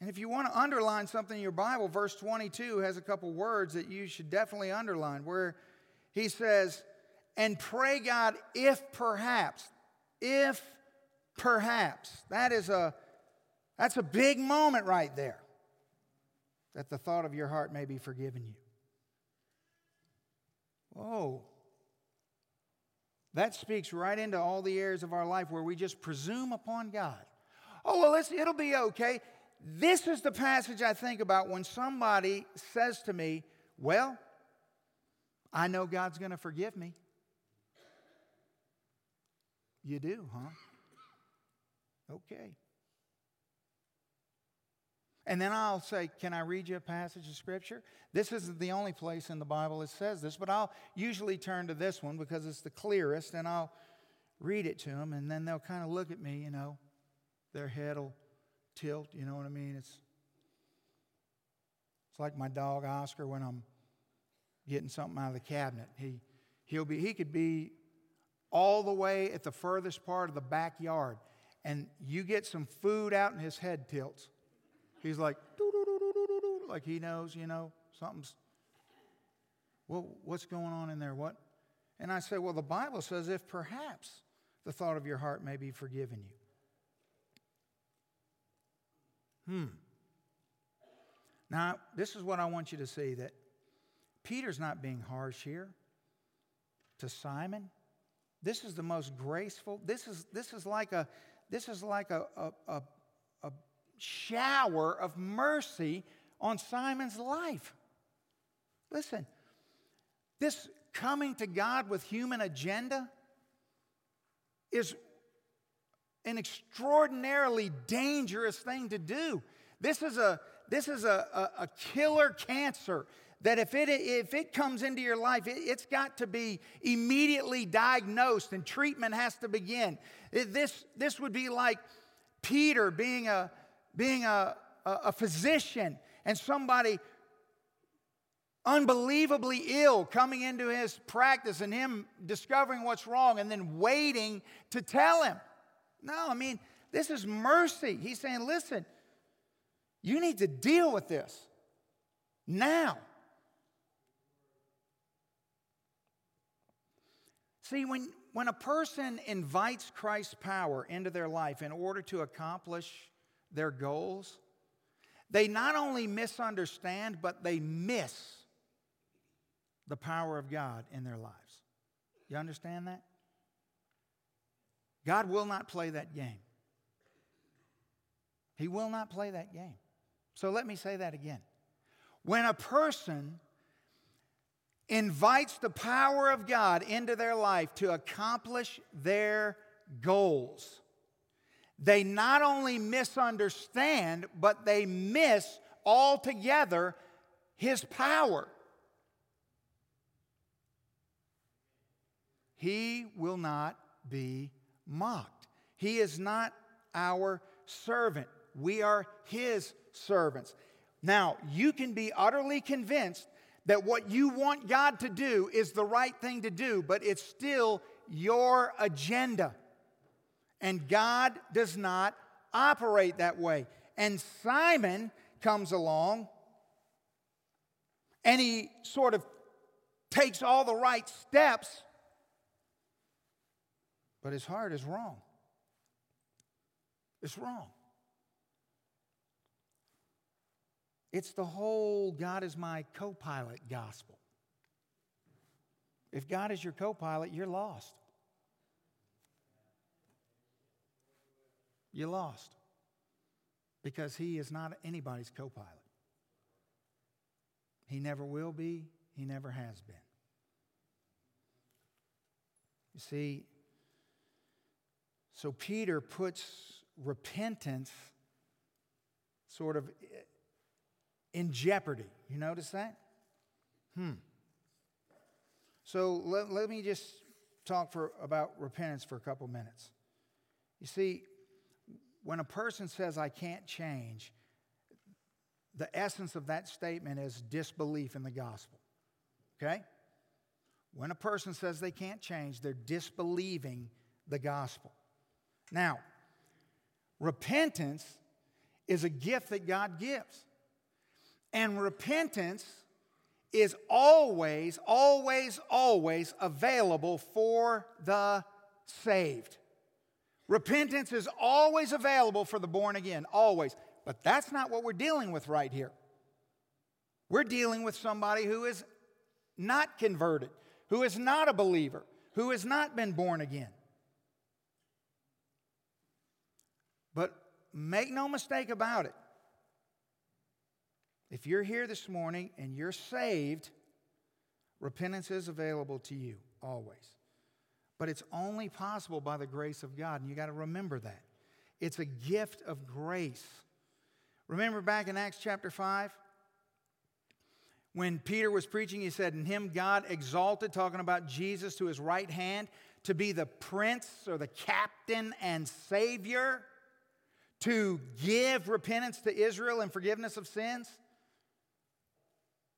And if you want to underline something in your Bible, verse 22 has a couple words that you should definitely underline where he says, and pray God if perhaps, if perhaps. That is a that's a big moment right there. That the thought of your heart may be forgiven you. Whoa. That speaks right into all the areas of our life where we just presume upon God. Oh, well, it'll be okay. This is the passage I think about when somebody says to me, Well, I know God's going to forgive me. You do, huh? Okay. And then I'll say, Can I read you a passage of Scripture? This isn't the only place in the Bible that says this, but I'll usually turn to this one because it's the clearest, and I'll read it to them, and then they'll kind of look at me, you know, their head will tilt, you know what I mean? It's, it's like my dog Oscar when I'm getting something out of the cabinet. He, he'll be, he could be all the way at the furthest part of the backyard, and you get some food out, and his head tilts. He's like, like he knows, you know, something's. Well, what's going on in there? What? And I say, well, the Bible says, if perhaps the thought of your heart may be forgiven you. Hmm. Now, this is what I want you to see that Peter's not being harsh here to Simon. This is the most graceful. This is, this is like a this is like a, a, a, a shower of mercy on Simon's life. Listen, this coming to God with human agenda is an extraordinarily dangerous thing to do. This is a, this is a, a, a killer cancer that if it, if it comes into your life, it, has got to be immediately diagnosed and treatment has to begin. This, this would be like Peter being a, being a, a physician and somebody unbelievably ill coming into his practice and him discovering what's wrong and then waiting to tell him. No, I mean, this is mercy. He's saying, listen, you need to deal with this now. See, when, when a person invites Christ's power into their life in order to accomplish their goals, they not only misunderstand, but they miss the power of God in their lives. You understand that? God will not play that game. He will not play that game. So let me say that again. When a person invites the power of God into their life to accomplish their goals, they not only misunderstand, but they miss altogether His power. He will not be mocked. He is not our servant, we are His servants. Now, you can be utterly convinced that what you want God to do is the right thing to do, but it's still your agenda. And God does not operate that way. And Simon comes along and he sort of takes all the right steps but his heart is wrong. It's wrong. It's the whole God is my co pilot gospel. If God is your co pilot, you're lost. You're lost because He is not anybody's co pilot. He never will be, He never has been. You see, so Peter puts repentance sort of in jeopardy. You notice that? Hmm. So let, let me just talk for, about repentance for a couple minutes. You see, when a person says, I can't change, the essence of that statement is disbelief in the gospel. Okay? When a person says they can't change, they're disbelieving the gospel. Now, repentance is a gift that God gives. And repentance is always, always, always available for the saved. Repentance is always available for the born again, always. But that's not what we're dealing with right here. We're dealing with somebody who is not converted, who is not a believer, who has not been born again. But make no mistake about it. If you're here this morning and you're saved, repentance is available to you always. But it's only possible by the grace of God, and you got to remember that. It's a gift of grace. Remember back in Acts chapter 5? When Peter was preaching, he said, In him God exalted, talking about Jesus to his right hand, to be the prince or the captain and savior, to give repentance to Israel and forgiveness of sins.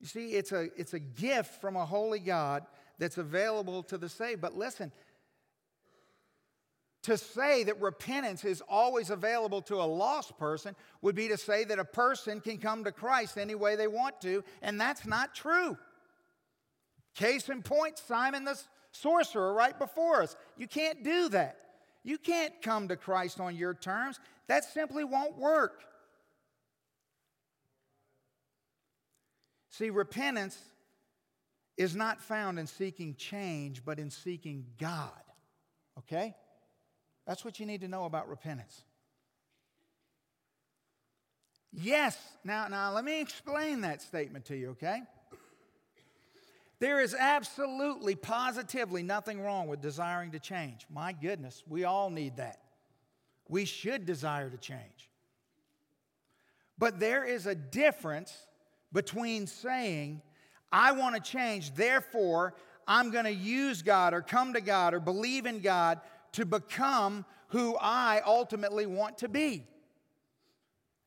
You see, it's a, it's a gift from a holy God that's available to the saved. But listen, to say that repentance is always available to a lost person would be to say that a person can come to Christ any way they want to, and that's not true. Case in point, Simon the sorcerer right before us. You can't do that. You can't come to Christ on your terms. That simply won't work. See, repentance is not found in seeking change, but in seeking God. Okay? That's what you need to know about repentance. Yes, now, now let me explain that statement to you, okay? There is absolutely, positively nothing wrong with desiring to change. My goodness, we all need that. We should desire to change. But there is a difference between saying, I want to change, therefore I'm going to use God or come to God or believe in God to become who I ultimately want to be,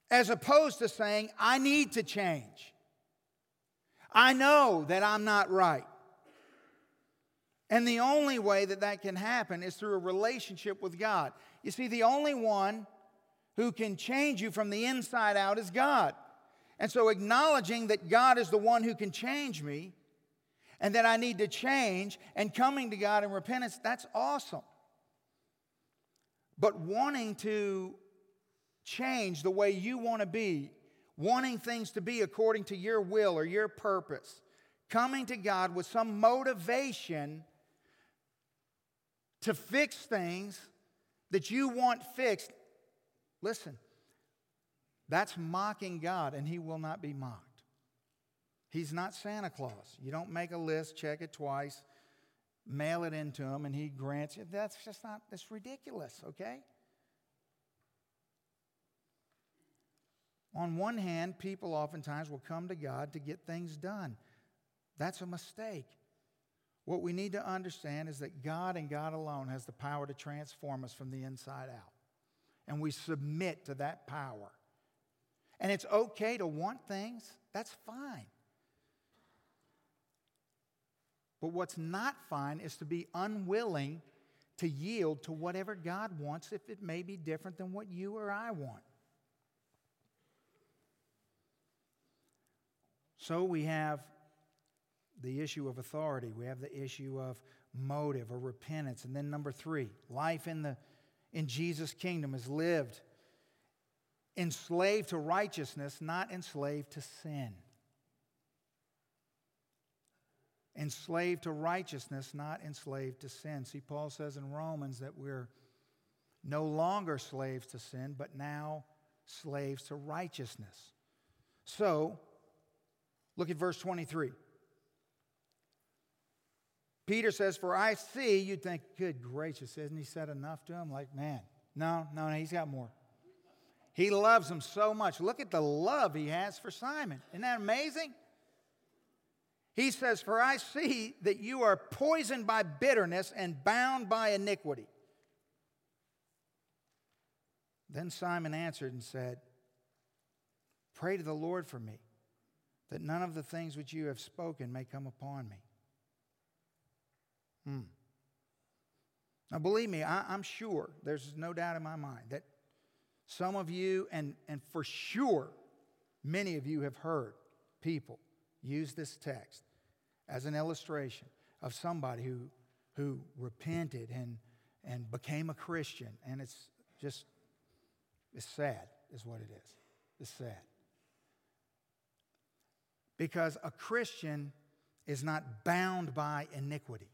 as opposed to saying, I need to change. I know that I'm not right. And the only way that that can happen is through a relationship with God. You see, the only one who can change you from the inside out is God. And so, acknowledging that God is the one who can change me and that I need to change and coming to God in repentance, that's awesome. But wanting to change the way you want to be, wanting things to be according to your will or your purpose, coming to God with some motivation to fix things that you want fixed, listen, that's mocking God, and He will not be mocked. He's not Santa Claus. You don't make a list, check it twice, mail it into Him, and He grants you. That's just not, that's ridiculous, okay? On one hand, people oftentimes will come to God to get things done. That's a mistake. What we need to understand is that God and God alone has the power to transform us from the inside out. And we submit to that power. And it's okay to want things, that's fine. But what's not fine is to be unwilling to yield to whatever God wants if it may be different than what you or I want. So we have the issue of authority, we have the issue of motive or repentance. And then number three, life in, the, in Jesus' kingdom is lived enslaved to righteousness, not enslaved to sin. Enslaved to righteousness, not enslaved to sin. See, Paul says in Romans that we're no longer slaves to sin, but now slaves to righteousness. So, look at verse 23. Peter says, For I see, you'd think, good gracious, hasn't he said enough to him? Like, man, no, no, no, he's got more. He loves him so much. Look at the love he has for Simon. Isn't that amazing? He says, For I see that you are poisoned by bitterness and bound by iniquity. Then Simon answered and said, Pray to the Lord for me, that none of the things which you have spoken may come upon me. Hmm. Now, believe me, I, am sure, there's no doubt in my mind, that some of you, and, and for sure, many of you have heard people use this text as an illustration of somebody who, who repented and, and became a Christian. And it's just, it's sad, is what it is. It's sad. Because a Christian is not bound by iniquity.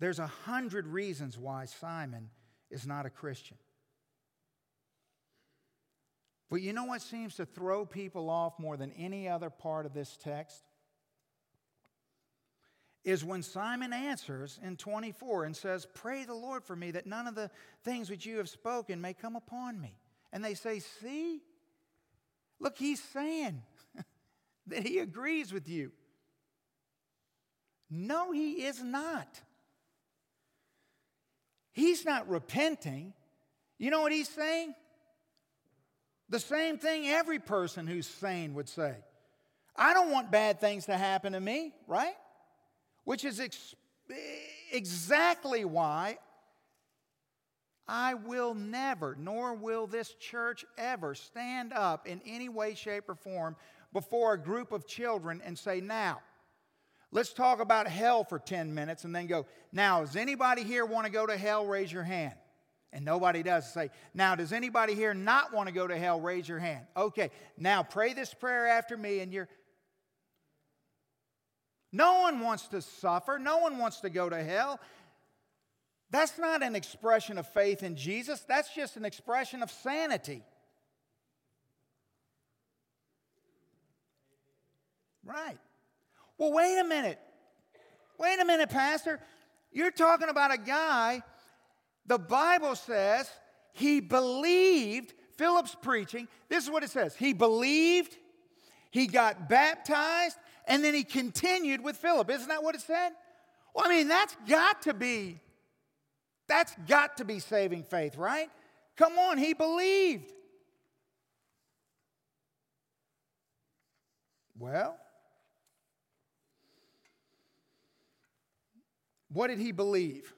There's a hundred reasons why Simon is not a Christian. But you know what seems to throw people off more than any other part of this text? Is when Simon answers in 24 and says, Pray the Lord for me that none of the things which you have spoken may come upon me. And they say, See? Look, he's saying that he agrees with you. No, he is not. He's not repenting. You know what he's saying? The same thing every person who's sane would say. I don't want bad things to happen to me, right? Which is ex- exactly why I will never, nor will this church ever, stand up in any way, shape, or form before a group of children and say, Now, Let's talk about hell for 10 minutes and then go, now, does anybody here want to go to hell? Raise your hand. And nobody does. Say, now, does anybody here not want to go to hell? Raise your hand. Okay, now pray this prayer after me, and you're. No one wants to suffer, no one wants to go to hell. That's not an expression of faith in Jesus, that's just an expression of sanity. Right. Well, wait a minute. Wait a minute, Pastor. You're talking about a guy, the Bible says he believed, Philip's preaching. This is what it says He believed, he got baptized, and then he continued with Philip. Isn't that what it said? Well, I mean, that's got to be, that's got to be saving faith, right? Come on, he believed. Well, What did he believe?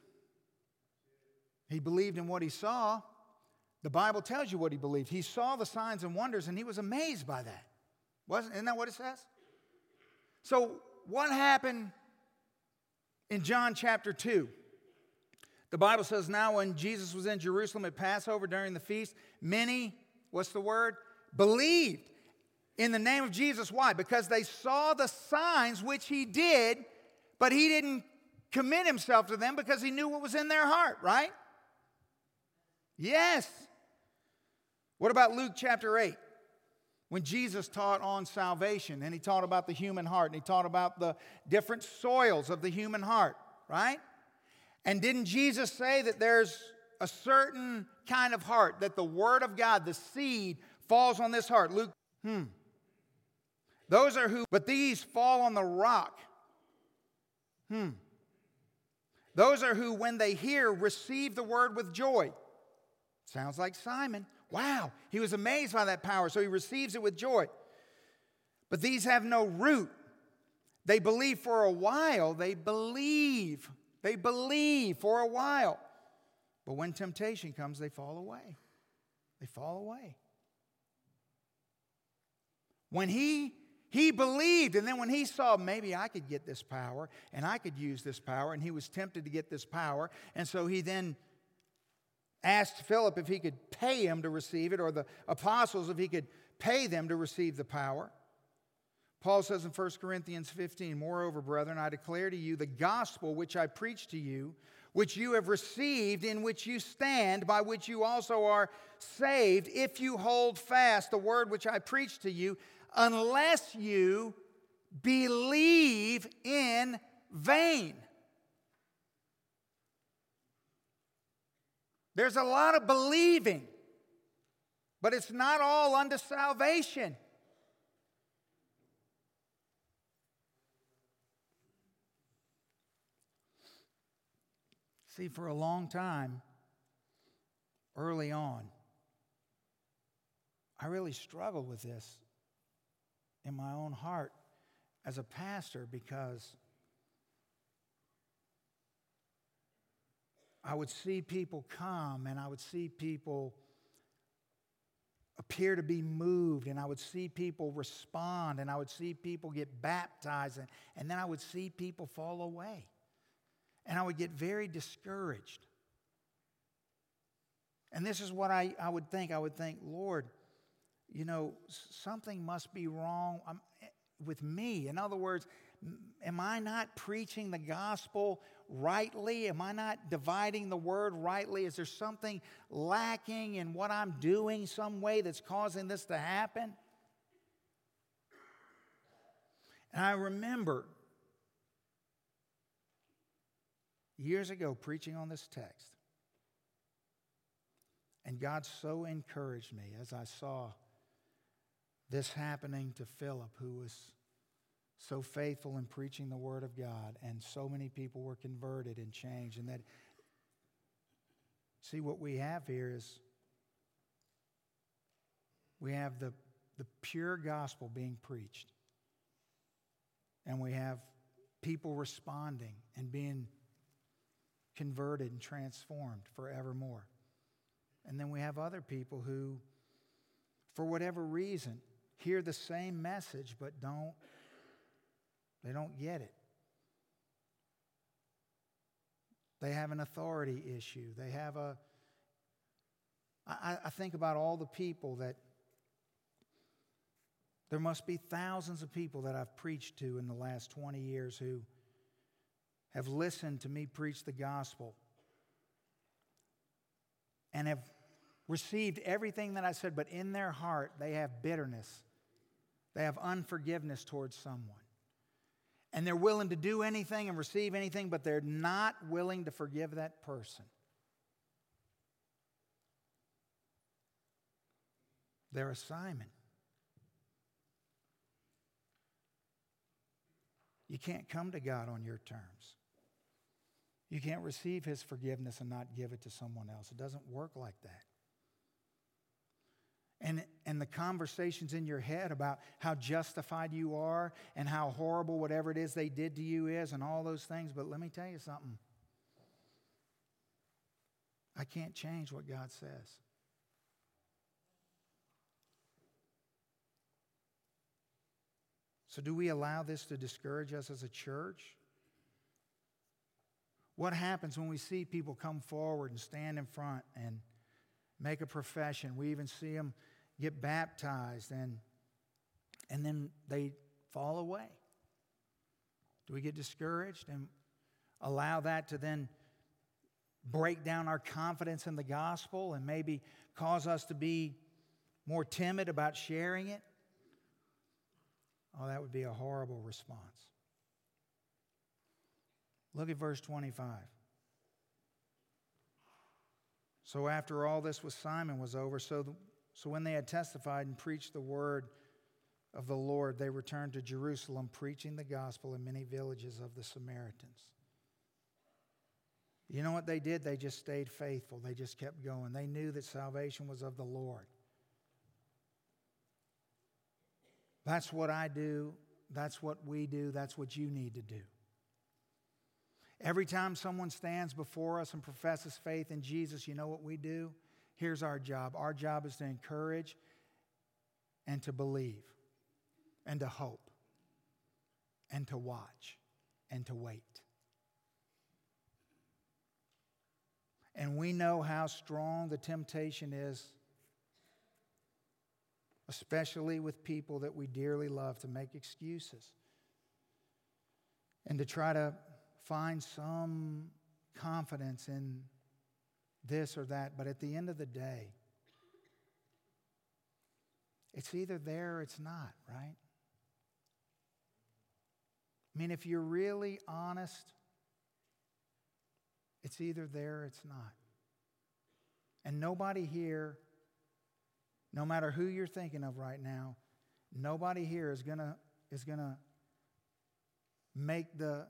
He believed in what he saw. The Bible tells you what he believed. He saw the signs and wonders and he was amazed by that. Wasn't isn't that what it says? So what happened in John chapter 2? The Bible says now when Jesus was in Jerusalem at Passover during the feast, many, what's the word? Believed in the name of Jesus. Why? Because they saw the signs which he did, but he didn't commit himself to them because he knew what was in their heart, right? Yes. What about Luke chapter 8? When Jesus taught on salvation and he taught about the human heart and he taught about the different soils of the human heart, right? And didn't Jesus say that there's a certain kind of heart that the Word of God, the seed, falls on this heart? Luke, hmm. Those are who, but these fall on the rock. Hmm. Those are who, when they hear, receive the word with joy. Sounds like Simon. Wow, he was amazed by that power, so he receives it with joy. But these have no root. They believe for a while. They believe. They believe for a while. But when temptation comes, they fall away. They fall away. When he he believed, and then when he saw maybe I could get this power and I could use this power, and he was tempted to get this power, and so he then asked Philip if he could pay him to receive it, or the apostles if he could pay them to receive the power. Paul says in 1 Corinthians 15, Moreover, brethren, I declare to you the gospel which I preach to you, which you have received, in which you stand, by which you also are saved, if you hold fast the word which I preach to you, unless you believe in vain. There's a lot of believing, but it's not all unto salvation. See, for a long time, early on, I really struggled with this in my own heart as a pastor because I would see people come and I would see people appear to be moved and I would see people respond and I would see people get baptized and, and then I would see people fall away. And I would get very discouraged. And this is what I, I would think. I would think, Lord, you know, something must be wrong um, with me. In other words, am I not preaching the gospel rightly? Am I not dividing the word rightly? Is there something lacking in what I'm doing, some way that's causing this to happen? And I remember years ago preaching on this text. And God so encouraged me as I saw this happening to Philip, who was so faithful in preaching the Word of God, and so many people were converted and changed. And that, see, what we have here is we have the, the pure gospel being preached, and we have people responding and being converted and transformed forevermore. And then we have other people who, for whatever reason, hear the same message but don't they don't get it. They have an authority issue. They have a. I, I think about all the people that. There must be thousands of people that I've preached to in the last 20 years who have listened to me preach the gospel and have received everything that I said, but in their heart, they have bitterness. They have unforgiveness towards someone and they're willing to do anything and receive anything, but they're not willing to forgive that person. They're a Simon. You can't come to God on your terms. You can't receive His forgiveness and not give it to someone else. It doesn't work like that and, and the conversations in your head about how justified you are and how horrible whatever it is they did to you is and all those things. But let me tell you something I can't change what God says. So, do we allow this to discourage us as a church? What happens when we see people come forward and stand in front and make a profession? We even see them get baptized and, and then they fall away? Do we get discouraged and allow that to then break down our confidence in the gospel and maybe cause us to be more timid about sharing it? Oh, that would be a horrible response. Look at verse 25. So after all this with Simon was over, so so when they had testified and preached the word of the Lord, they returned to Jerusalem, preaching the gospel in many villages of the Samaritans. You know what they did? They just stayed faithful. They just kept going. They knew that salvation was of the Lord. That's what I do. That's what we do. That's what you need to do. Every time someone stands before us and professes faith in Jesus, you know what we do? Here's our job our job is to encourage and to believe and to hope and to watch and to wait. And we know how strong the temptation is, especially with people that we dearly love, to make excuses and to try to find some confidence in this or that, but at the end of the day, it's either there or it's not, right? I mean, if you're really honest, it's either there or it's not. And nobody here, no matter who you're thinking of right now, nobody here is going to is going to make the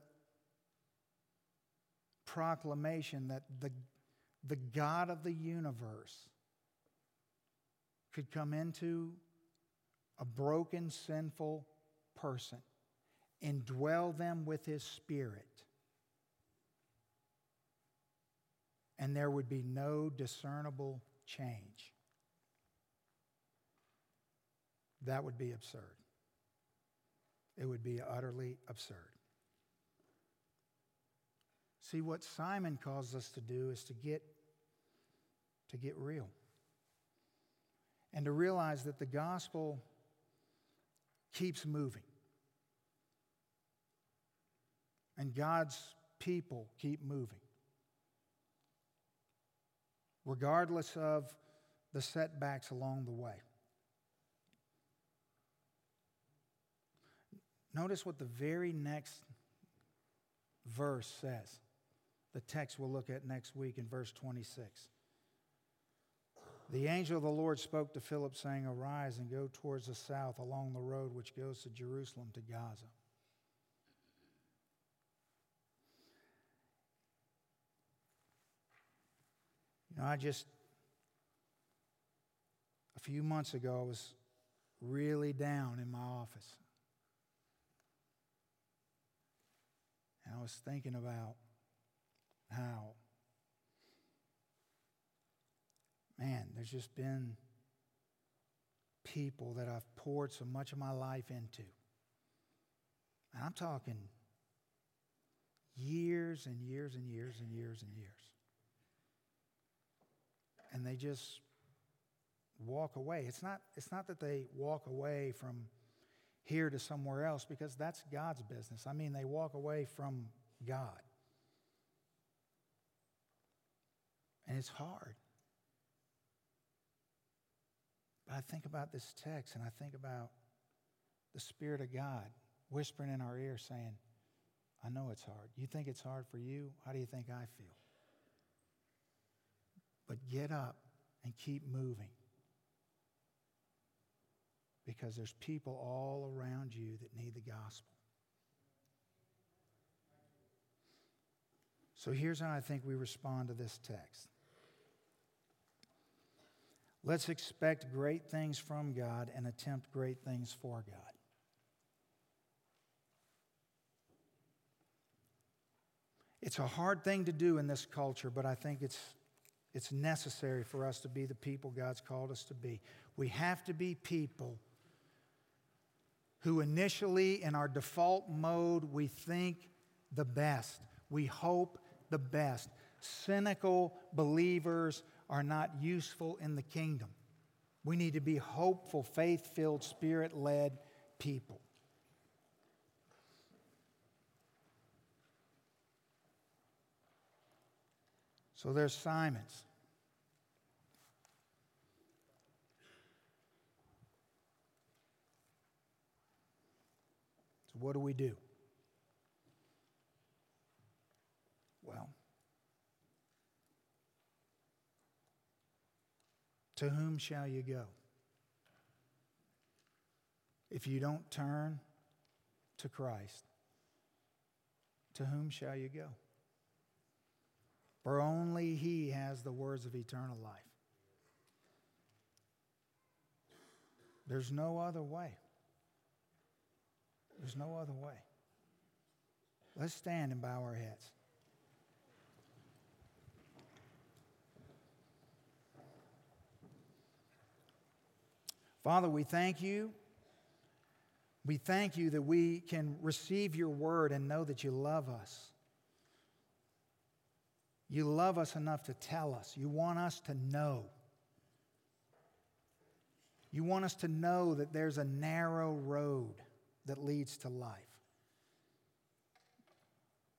proclamation that the, the God of the universe could come into a broken, sinful person, and dwell them with his spirit, and there would be no discernible change. That would be absurd. It would be utterly absurd. See, what Simon calls us to do is to get, to get real and to realize that the gospel keeps moving. And God's people keep moving. Regardless of the setbacks along the way. Notice what the very next verse says. The text we'll look at next week in verse 26. The angel of the Lord spoke to Philip, saying, Arise and go towards the south along the road which goes to Jerusalem to Gaza. You know, I just, a few months ago, I was really down in my office. And I was thinking about how man, there's just been people that I've poured so much of my life into. And I'm talking years and years and years and years and years. And they just walk away. It's not, it's not that they walk away from here to somewhere else because that's God's business. I mean, they walk away from God. And it's hard. I think about this text and I think about the Spirit of God whispering in our ear saying, I know it's hard. You think it's hard for you? How do you think I feel? But get up and keep moving. Because there's people all around you that need the gospel. So here's how I think we respond to this text. Let's expect great things from God and attempt great things for God. It's a hard thing to do in this culture, but I think it's, it's necessary for us to be the people God's called us to be. We have to be people who initially, in our default mode, we think the best, we hope the best. Cynical believers are not useful in the kingdom. We need to be hopeful, faith filled, spirit led people. So there's Simon's. So, what do we do? To whom shall you go? If you don't turn to Christ, to whom shall you go? For only He has the words of eternal life. There's no other way. There's no other way. Let's stand and bow our heads. Father, we thank you. We thank you that we can receive your word and know that you love us. You love us enough to tell us. You want us to know. You want us to know that there's a narrow road that leads to life,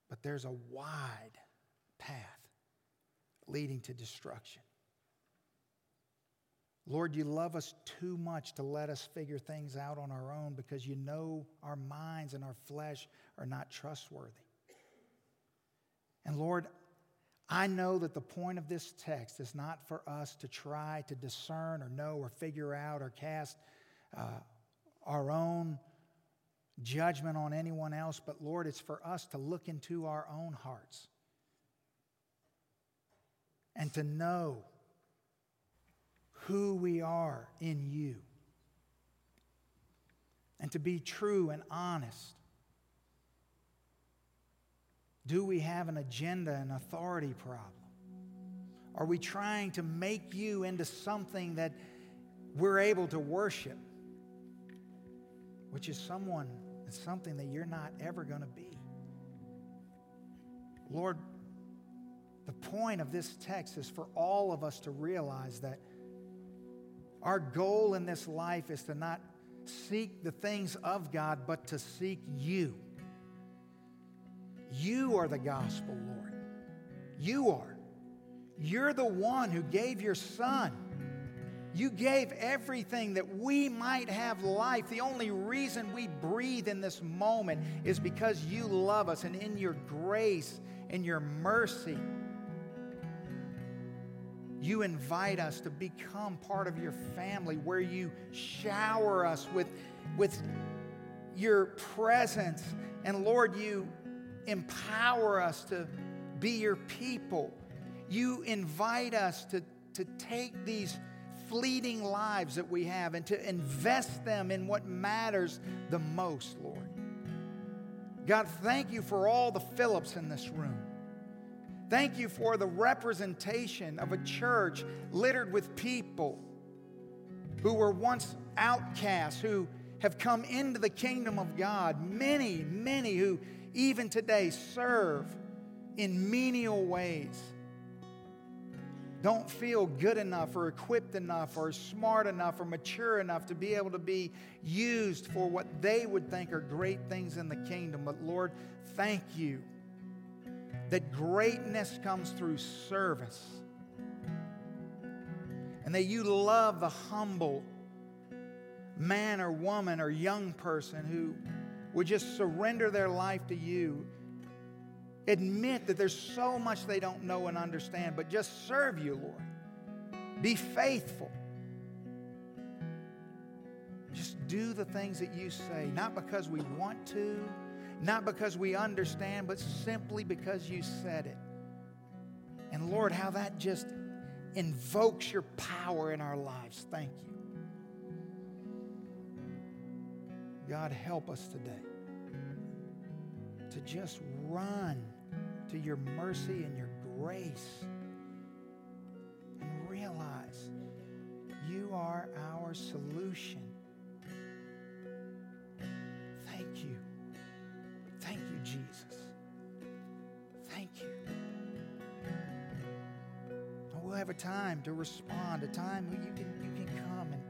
but there's a wide path leading to destruction. Lord, you love us too much to let us figure things out on our own because you know our minds and our flesh are not trustworthy. And Lord, I know that the point of this text is not for us to try to discern or know or figure out or cast uh, our own judgment on anyone else, but Lord, it's for us to look into our own hearts and to know who we are in you and to be true and honest. Do we have an agenda and authority problem? Are we trying to make you into something that we're able to worship, which is someone and something that you're not ever going to be? Lord, the point of this text is for all of us to realize that our goal in this life is to not seek the things of God, but to seek you. You are the gospel, Lord. You are. You're the one who gave your son. You gave everything that we might have life. The only reason we breathe in this moment is because you love us and in your grace and your mercy. You invite us to become part of your family where you shower us with, with your presence. And Lord, you empower us to be your people. You invite us to, to take these fleeting lives that we have and to invest them in what matters the most, Lord. God, thank you for all the Philips in this room. Thank you for the representation of a church littered with people who were once outcasts, who have come into the kingdom of God. Many, many who even today serve in menial ways. Don't feel good enough or equipped enough or smart enough or mature enough to be able to be used for what they would think are great things in the kingdom. But Lord, thank you that greatness comes through service and that you love the humble man or woman or young person who would just surrender their life to you, admit that there's so much they don't know and understand, but just serve you, Lord. Be faithful. Just do the things that you say, not because we want to, not because we understand, but simply because you said it. And Lord, how that just invokes your power in our lives. Thank you. God, help us today to just run to your mercy and your grace and realize you are our solution. Thank you. Thank you, Jesus. Thank you. And we'll have a time to respond, a time where you can, you can